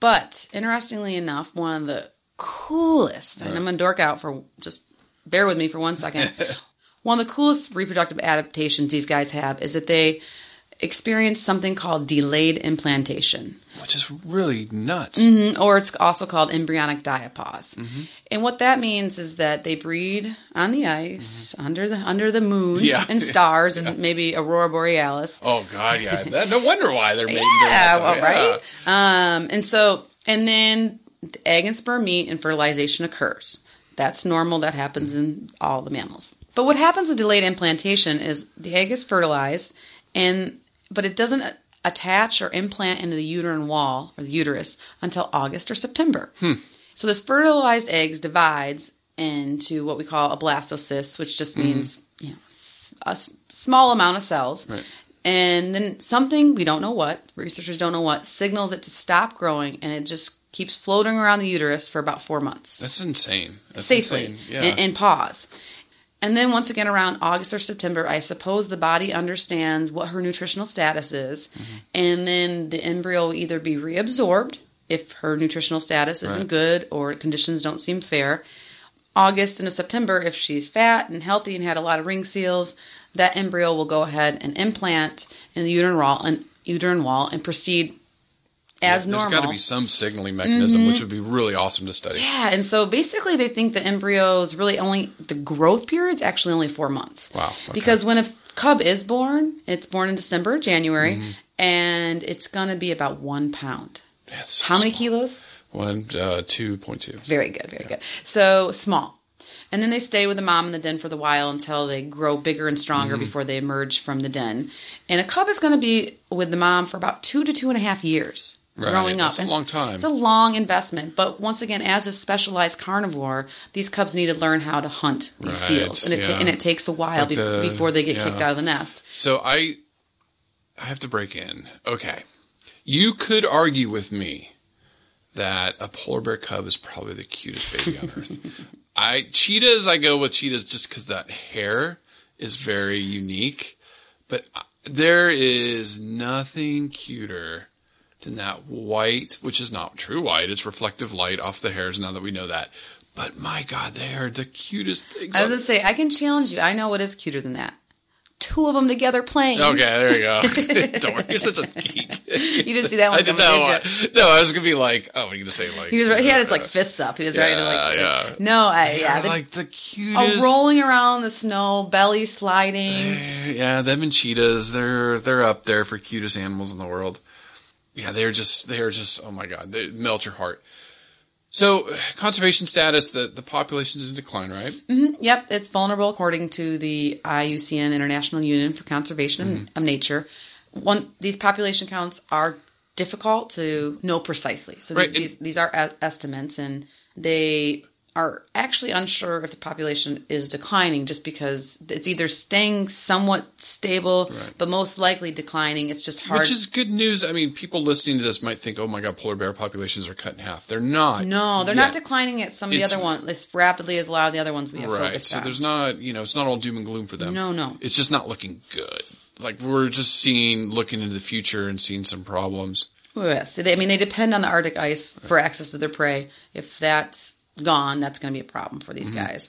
[SPEAKER 2] but interestingly enough, one of the coolest, and I'm going to dork out for just bear with me for one second. one of the coolest reproductive adaptations these guys have is that they experience something called delayed implantation.
[SPEAKER 3] Which is really nuts.
[SPEAKER 2] Mm, or it's also called embryonic diapause. And what that means is that they breed on the ice under the under the moon
[SPEAKER 3] Yeah.
[SPEAKER 2] and stars and maybe aurora borealis.
[SPEAKER 3] Oh God, yeah. That, no wonder why they're mating.
[SPEAKER 2] Yeah, well,
[SPEAKER 3] time.
[SPEAKER 2] right. Um, and so and then the egg and sperm meet and fertilization occurs. That's normal. That happens in all the mammals. But what happens with delayed implantation is the egg is fertilized, and but it doesn't attach or implant into the uterine wall or the uterus until August or September. Hmm. So this fertilized egg divides into what we call a blastocyst, which just mm-hmm. means you know a small amount of cells.
[SPEAKER 3] Right.
[SPEAKER 2] And then something we don't know what researchers don't know what signals it to stop growing, and it just keeps floating around the uterus for about four months
[SPEAKER 3] That's insane. That's
[SPEAKER 2] safely
[SPEAKER 3] insane. Yeah.
[SPEAKER 2] and, and pause. And then once again around August or September, I suppose the body understands what her nutritional status is,
[SPEAKER 3] Mm-hmm.
[SPEAKER 2] and then the embryo will either be reabsorbed if her nutritional status isn't
[SPEAKER 3] Right.
[SPEAKER 2] good or conditions don't seem fair. August into September, if she's fat and healthy and had a lot of ring seals, that embryo will go ahead and implant in the uterine wall and uterine wall and proceed as
[SPEAKER 3] There's
[SPEAKER 2] normal.
[SPEAKER 3] got to be some signaling mechanism, which would be really awesome to study.
[SPEAKER 2] Yeah, and so basically they think the embryo is really only the growth period's actually only four months.
[SPEAKER 3] Wow, okay.
[SPEAKER 2] Because when a cub is born, it's born in December, January,
[SPEAKER 3] Mm-hmm.
[SPEAKER 2] and it's gonna be about one pound.
[SPEAKER 3] Yeah, so
[SPEAKER 2] How many
[SPEAKER 3] small.
[SPEAKER 2] kilos?
[SPEAKER 3] One, uh, two point two.
[SPEAKER 2] Very good, very good. So small. And then they stay with the mom in the den for the while until they grow bigger and stronger
[SPEAKER 3] Mm-hmm.
[SPEAKER 2] before they emerge from the den. And a cub is going to be with the mom for about two to two and a half years
[SPEAKER 3] Right,
[SPEAKER 2] growing up.
[SPEAKER 3] that's a long time.
[SPEAKER 2] It's a long investment. But once again, as a specialized carnivore, these cubs need to learn how to hunt these
[SPEAKER 3] Right,
[SPEAKER 2] seals. And it, ta- and it takes a while
[SPEAKER 3] Like
[SPEAKER 2] bef-
[SPEAKER 3] the-
[SPEAKER 2] before they get
[SPEAKER 3] yeah.
[SPEAKER 2] kicked out of the nest.
[SPEAKER 3] So I, I have to break in. Okay, you could argue with me that a polar bear cub is probably the cutest baby on earth. I cheetahs, I go with cheetahs just because that hair is very unique. But I- there is nothing cuter than that white, which is not true white. It's reflective light off the hairs. Now that we know that, but my God, they are the cutest things.
[SPEAKER 2] I was going to say, I can challenge you. I know what is cuter than that. Two of them together playing.
[SPEAKER 3] Okay, there you go. Don't worry, you're such a geek.
[SPEAKER 2] You didn't see that one
[SPEAKER 3] I didn't know.
[SPEAKER 2] did
[SPEAKER 3] No, I was gonna be like, oh, what are you gonna say? Like
[SPEAKER 2] He was right. he had his like
[SPEAKER 3] uh,
[SPEAKER 2] fists up. He was ready to like.
[SPEAKER 3] yeah, yeah.
[SPEAKER 2] No, I yeah.
[SPEAKER 3] They're
[SPEAKER 2] the-
[SPEAKER 3] like the cutest.
[SPEAKER 2] rolling around the snow, belly sliding.
[SPEAKER 3] Yeah, them and cheetahs, they're they're up there for cutest animals in the world. Yeah, they're just they're just oh my god, they melt your heart. So conservation status, the the population is in decline, right?
[SPEAKER 2] Yep, it's vulnerable according to the IUCN International Union for Conservation
[SPEAKER 3] Mm-hmm.
[SPEAKER 2] of Nature. One these population counts are difficult to know precisely. So these
[SPEAKER 3] Right,
[SPEAKER 2] these, these are estimates, and they are actually unsure if the population is declining just because it's either staying somewhat stable,
[SPEAKER 3] Right.
[SPEAKER 2] but most likely declining. It's just hard.
[SPEAKER 3] Which is good news. I mean, people listening to this might think, "Oh my god, polar bear populations are cut in half." They're not.
[SPEAKER 2] no, they're not declining at some of the
[SPEAKER 3] It's-
[SPEAKER 2] other ones as rapidly as a lot of the other ones we have
[SPEAKER 3] right so
[SPEAKER 2] on.
[SPEAKER 3] there's not you know it's not all doom and gloom for them
[SPEAKER 2] No, no.
[SPEAKER 3] it's just not looking good like we're just seeing looking into the future and seeing some problems
[SPEAKER 2] Yes, I mean they depend on the Arctic ice for access to their prey. If that's gone, that's going to be a problem for these guys.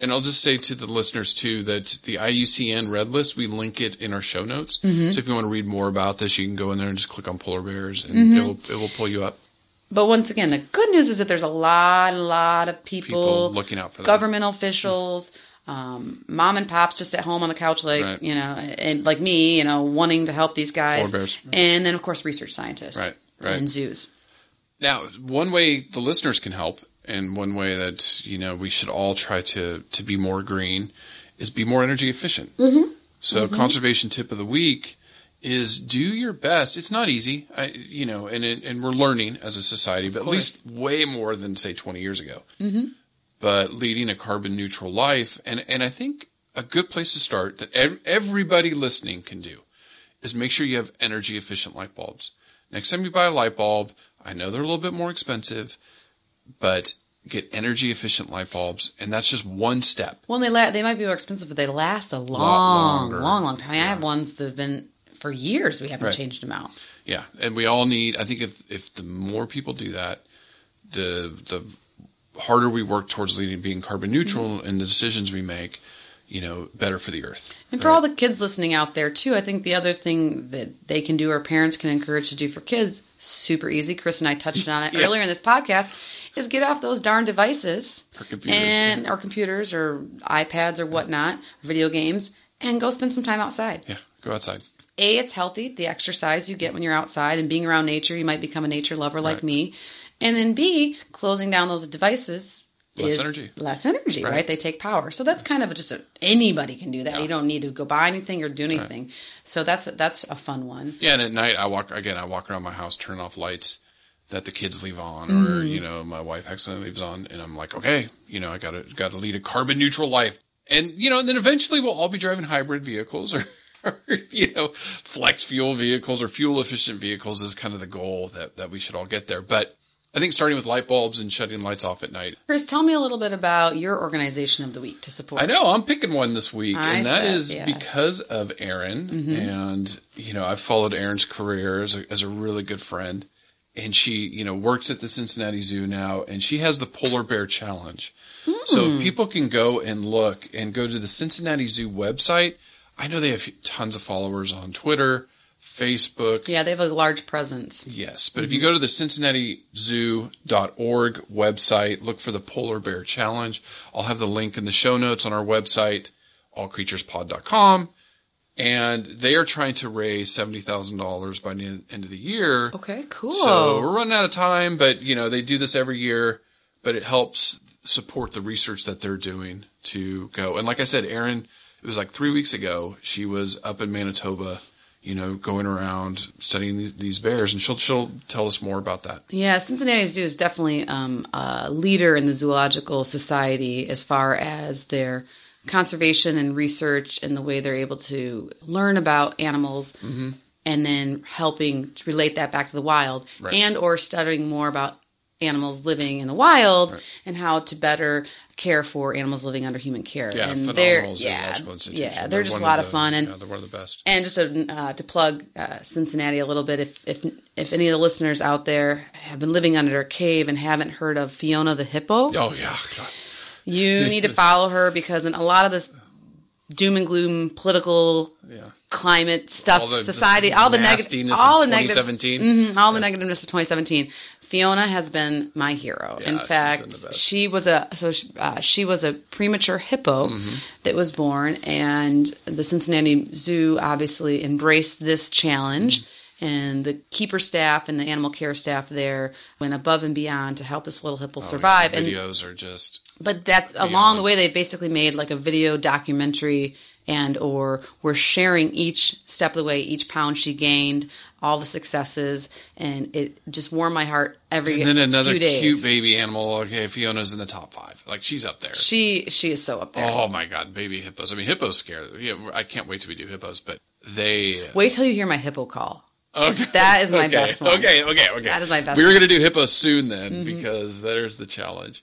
[SPEAKER 3] and i'll just say to the listeners too that the iucn red list we link it in our show notes
[SPEAKER 2] Mm-hmm.
[SPEAKER 3] so if you want to read more about this you can go in there and just click on polar bears and it, will, it will pull you up
[SPEAKER 2] But once again, the good news is that there's a lot, a lot of people,
[SPEAKER 3] People looking out for them.
[SPEAKER 2] government officials, um, mom and pops just at home on the couch, like
[SPEAKER 3] Right.
[SPEAKER 2] you know, and like me, you know, wanting to help these guys,
[SPEAKER 3] Polar bears.
[SPEAKER 2] and then of course research scientists,
[SPEAKER 3] Right, right.
[SPEAKER 2] and zoos.
[SPEAKER 3] Now, one way the listeners can help, and one way that you know we should all try to to be more green, is be more energy efficient. Mm-hmm. So, conservation tip of the week is do your best. It's not easy, I, you know, and and we're learning as a society, but at least way more than say twenty years ago. Mm-hmm. But leading a carbon neutral life, and and I think a good place to start that ev- everybody listening can do is make sure you have energy efficient light bulbs. Next time you buy a light bulb, I know they're a little bit more expensive, but get energy efficient light bulbs, and that's just one step.
[SPEAKER 2] Well, they la- they might be more expensive, but they last a long, long, long time. I have ones that have been for years. We haven't
[SPEAKER 3] Right.
[SPEAKER 2] changed them out.
[SPEAKER 3] Yeah, and we all need. I think if if the more people do that, the the harder we work towards leading being carbon mm-hmm. neutral in the decisions we make, you know, better for the earth.
[SPEAKER 2] And for all the kids listening out there too, I think the other thing that they can do or parents can encourage to do for kids, super easy. Chris and I touched on it
[SPEAKER 3] Yeah.
[SPEAKER 2] earlier in this podcast, is get off those darn devices
[SPEAKER 3] Or computers,
[SPEAKER 2] and or computers or iPads or whatnot, video games, and go spend some time outside.
[SPEAKER 3] Yeah, go outside.
[SPEAKER 2] A, it's healthy, the exercise you get when you're outside and being around nature, you might become a nature lover like
[SPEAKER 3] Right.
[SPEAKER 2] me. And then B, closing down those devices
[SPEAKER 3] Less energy.
[SPEAKER 2] Less energy, right.
[SPEAKER 3] Right.
[SPEAKER 2] They take power. So that's kind of just a, anybody can do that. You don't need to go buy anything or do anything. So that's that's a fun one.
[SPEAKER 3] Yeah, and at night I walk again. I walk around my house, turn off lights that the kids leave on,
[SPEAKER 2] Mm.
[SPEAKER 3] or you know, my wife accidentally leaves on, and I'm like, okay, you know, I gotta gotta lead a carbon neutral life, and you know, and then eventually we'll all be driving hybrid vehicles or. or, you know, flex fuel vehicles or fuel efficient vehicles is kind of the goal that, that we should all get there. But I think starting with light bulbs and shutting lights off at night.
[SPEAKER 2] Chris, tell me a little bit about your organization of the week to support.
[SPEAKER 3] I know I'm picking one this week,
[SPEAKER 2] I
[SPEAKER 3] and that
[SPEAKER 2] said,
[SPEAKER 3] is
[SPEAKER 2] yeah. Mm-hmm.
[SPEAKER 3] because of Erin. And you know, I've followed Erin's career as a, as a really good friend, and she, you know, works at the Cincinnati Zoo now, and she has the Polar Bear Challenge. So
[SPEAKER 2] Hmm.
[SPEAKER 3] people can go and look and go to the Cincinnati Zoo website. I know they have tons of followers on Twitter, Facebook.
[SPEAKER 2] Yeah, they have a large presence.
[SPEAKER 3] Yes, but if you go to the cincinnatizoo.org website, look for the Polar Bear Challenge. I'll have the link in the show notes on our website, allcreaturespod.com. And they are trying to raise $70,000 by the end of the year.
[SPEAKER 2] Okay, cool.
[SPEAKER 3] So we're running out of time, but you know, they do this every year, but it helps support the research that they're doing to go. And like I said, Erin, it was like three weeks ago, she was up in Manitoba, you know, going around studying these- these bears, and she'll she'll tell us more about that.
[SPEAKER 2] Yeah, Cincinnati Zoo is definitely um, a leader in the zoological society as far as their conservation and research and the way they're able to learn about animals
[SPEAKER 3] Mm-hmm.
[SPEAKER 2] and then helping to relate that back to the wild
[SPEAKER 3] Right.
[SPEAKER 2] and or studying more about animals living in the wild and how to better care for animals living under human care.
[SPEAKER 3] Yeah,
[SPEAKER 2] and they're yeah, yeah, they're, just a lot of,
[SPEAKER 3] the-
[SPEAKER 2] fun and
[SPEAKER 3] yeah, they're one of the best.
[SPEAKER 2] and just to, uh, to plug uh, Cincinnati a little bit, if if if any of the listeners out there have been living under a cave and haven't heard of Fiona the hippo,
[SPEAKER 3] Oh yeah, God.
[SPEAKER 2] You need to follow her because in a lot of this doom and gloom political
[SPEAKER 3] yeah.
[SPEAKER 2] climate stuff,
[SPEAKER 3] All the-
[SPEAKER 2] society, all the negative, all
[SPEAKER 3] of
[SPEAKER 2] the negatives,
[SPEAKER 3] 2017.
[SPEAKER 2] mhm, all the negativeness of 2017. Fiona has been my hero.
[SPEAKER 3] Yeah,
[SPEAKER 2] In fact,
[SPEAKER 3] been the best.
[SPEAKER 2] she was a so she, uh, she was a premature hippo
[SPEAKER 3] Mm-hmm.
[SPEAKER 2] that was born, and the Cincinnati Zoo obviously embraced this challenge. And the keeper staff and the animal care staff there went above and beyond to help this little hippo survive.
[SPEAKER 3] Oh, Yeah,
[SPEAKER 2] and
[SPEAKER 3] videos are just
[SPEAKER 2] but that's along the way they basically made like a video documentary and or were sharing each step of the way each pound she gained all the successes and it just warmed my heart every
[SPEAKER 3] and then another cute baby animal. Okay, Fiona's in the top five. Like she's up there.
[SPEAKER 2] she she is so up there
[SPEAKER 3] Oh my god, baby hippos! I mean, hippos scare. Yeah, I can't wait till we do hippos, but they.
[SPEAKER 2] wait till you hear my hippo call
[SPEAKER 3] Okay.
[SPEAKER 2] that is my
[SPEAKER 3] okay.
[SPEAKER 2] best one
[SPEAKER 3] Okay, okay, okay.
[SPEAKER 2] That is my best
[SPEAKER 3] We were
[SPEAKER 2] one.
[SPEAKER 3] gonna do hippos soon then because there's the challenge.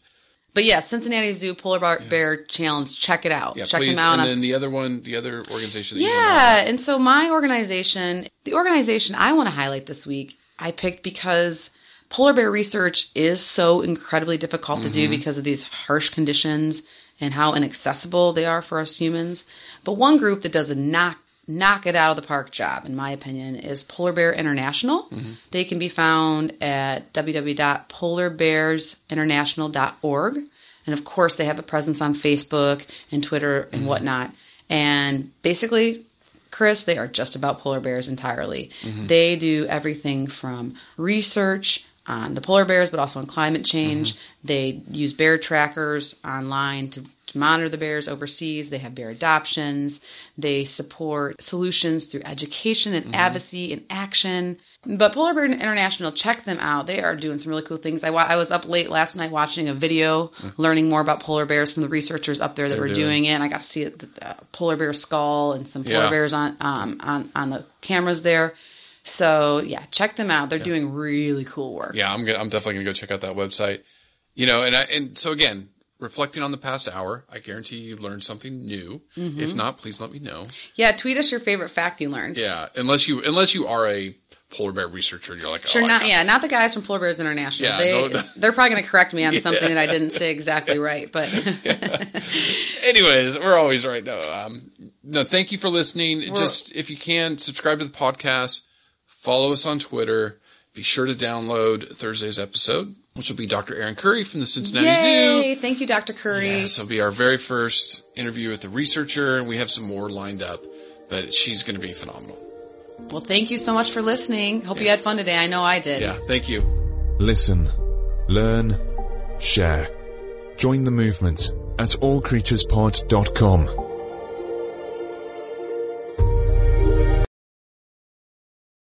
[SPEAKER 2] but yeah cincinnati zoo polar Bar- bear challenge check it out
[SPEAKER 3] Yeah,
[SPEAKER 2] check
[SPEAKER 3] please.
[SPEAKER 2] them out
[SPEAKER 3] and then the other one, the other organization. That you wanna-
[SPEAKER 2] Yeah, and so my organization, the organization I want to highlight this week, I picked because polar bear research is so incredibly difficult to do
[SPEAKER 3] Mm-hmm.
[SPEAKER 2] because of these harsh conditions and how inaccessible they are for us humans. But one group that does a knock knock it out of the park job, in my opinion, is Polar Bear International.
[SPEAKER 3] Mm-hmm.
[SPEAKER 2] They can be found at www.polarbearsinternational.org. And of course, they have a presence on Facebook and Twitter and whatnot. And basically, Chris, they are just about polar bears entirely. They do everything from research on the polar bears, but also on climate change. Mm-hmm. They use bear trackers online to, to monitor the bears overseas. They have bear adoptions. They support solutions through education and mm-hmm. advocacy and action. But Polar Bear International, check them out. They are doing some really cool things. I, wa- I was up late last night watching a video, mm-hmm. learning more about polar bears from the researchers up there that
[SPEAKER 3] They're
[SPEAKER 2] were
[SPEAKER 3] doing-
[SPEAKER 2] doing it. And I got to see a, the polar bear skull and some polar
[SPEAKER 3] Yeah.
[SPEAKER 2] bears on um, on on the cameras there. So yeah, check them out. They're doing really cool work.
[SPEAKER 3] Yeah, I'm gonna, I'm definitely gonna go check out that website. You know, and I, and so again, reflecting on the past hour, I guarantee you learned something new.
[SPEAKER 2] Mm-hmm.
[SPEAKER 3] If not, please let me know.
[SPEAKER 2] Yeah, tweet us your favorite fact you learned.
[SPEAKER 3] Yeah, unless you unless you are a polar bear researcher, you're like,
[SPEAKER 2] Sure,
[SPEAKER 3] oh, I
[SPEAKER 2] not yeah,
[SPEAKER 3] this.
[SPEAKER 2] not the guys from Polar Bears International.
[SPEAKER 3] Yeah,
[SPEAKER 2] they
[SPEAKER 3] no,
[SPEAKER 2] they're probably going to correct me on something that I didn't say exactly right, but
[SPEAKER 3] Anyways, we're always right. No, um, no. Thank you for listening. Just if you can, subscribe to the podcast. Follow us on Twitter. Be sure to download Thursday's episode, which will be Dr. Erin Curry from the Cincinnati
[SPEAKER 2] yay!
[SPEAKER 3] Zoo.
[SPEAKER 2] Thank you, Dr. Curry.
[SPEAKER 3] Yes, it'll be our very first interview with the researcher, and we have some more lined up. But she's going to be phenomenal.
[SPEAKER 2] Well, thank you so much for listening. Hope you had fun today. I know I did.
[SPEAKER 3] Yeah, thank you.
[SPEAKER 1] Listen, learn, share. Join the movement at allcreaturespod.com.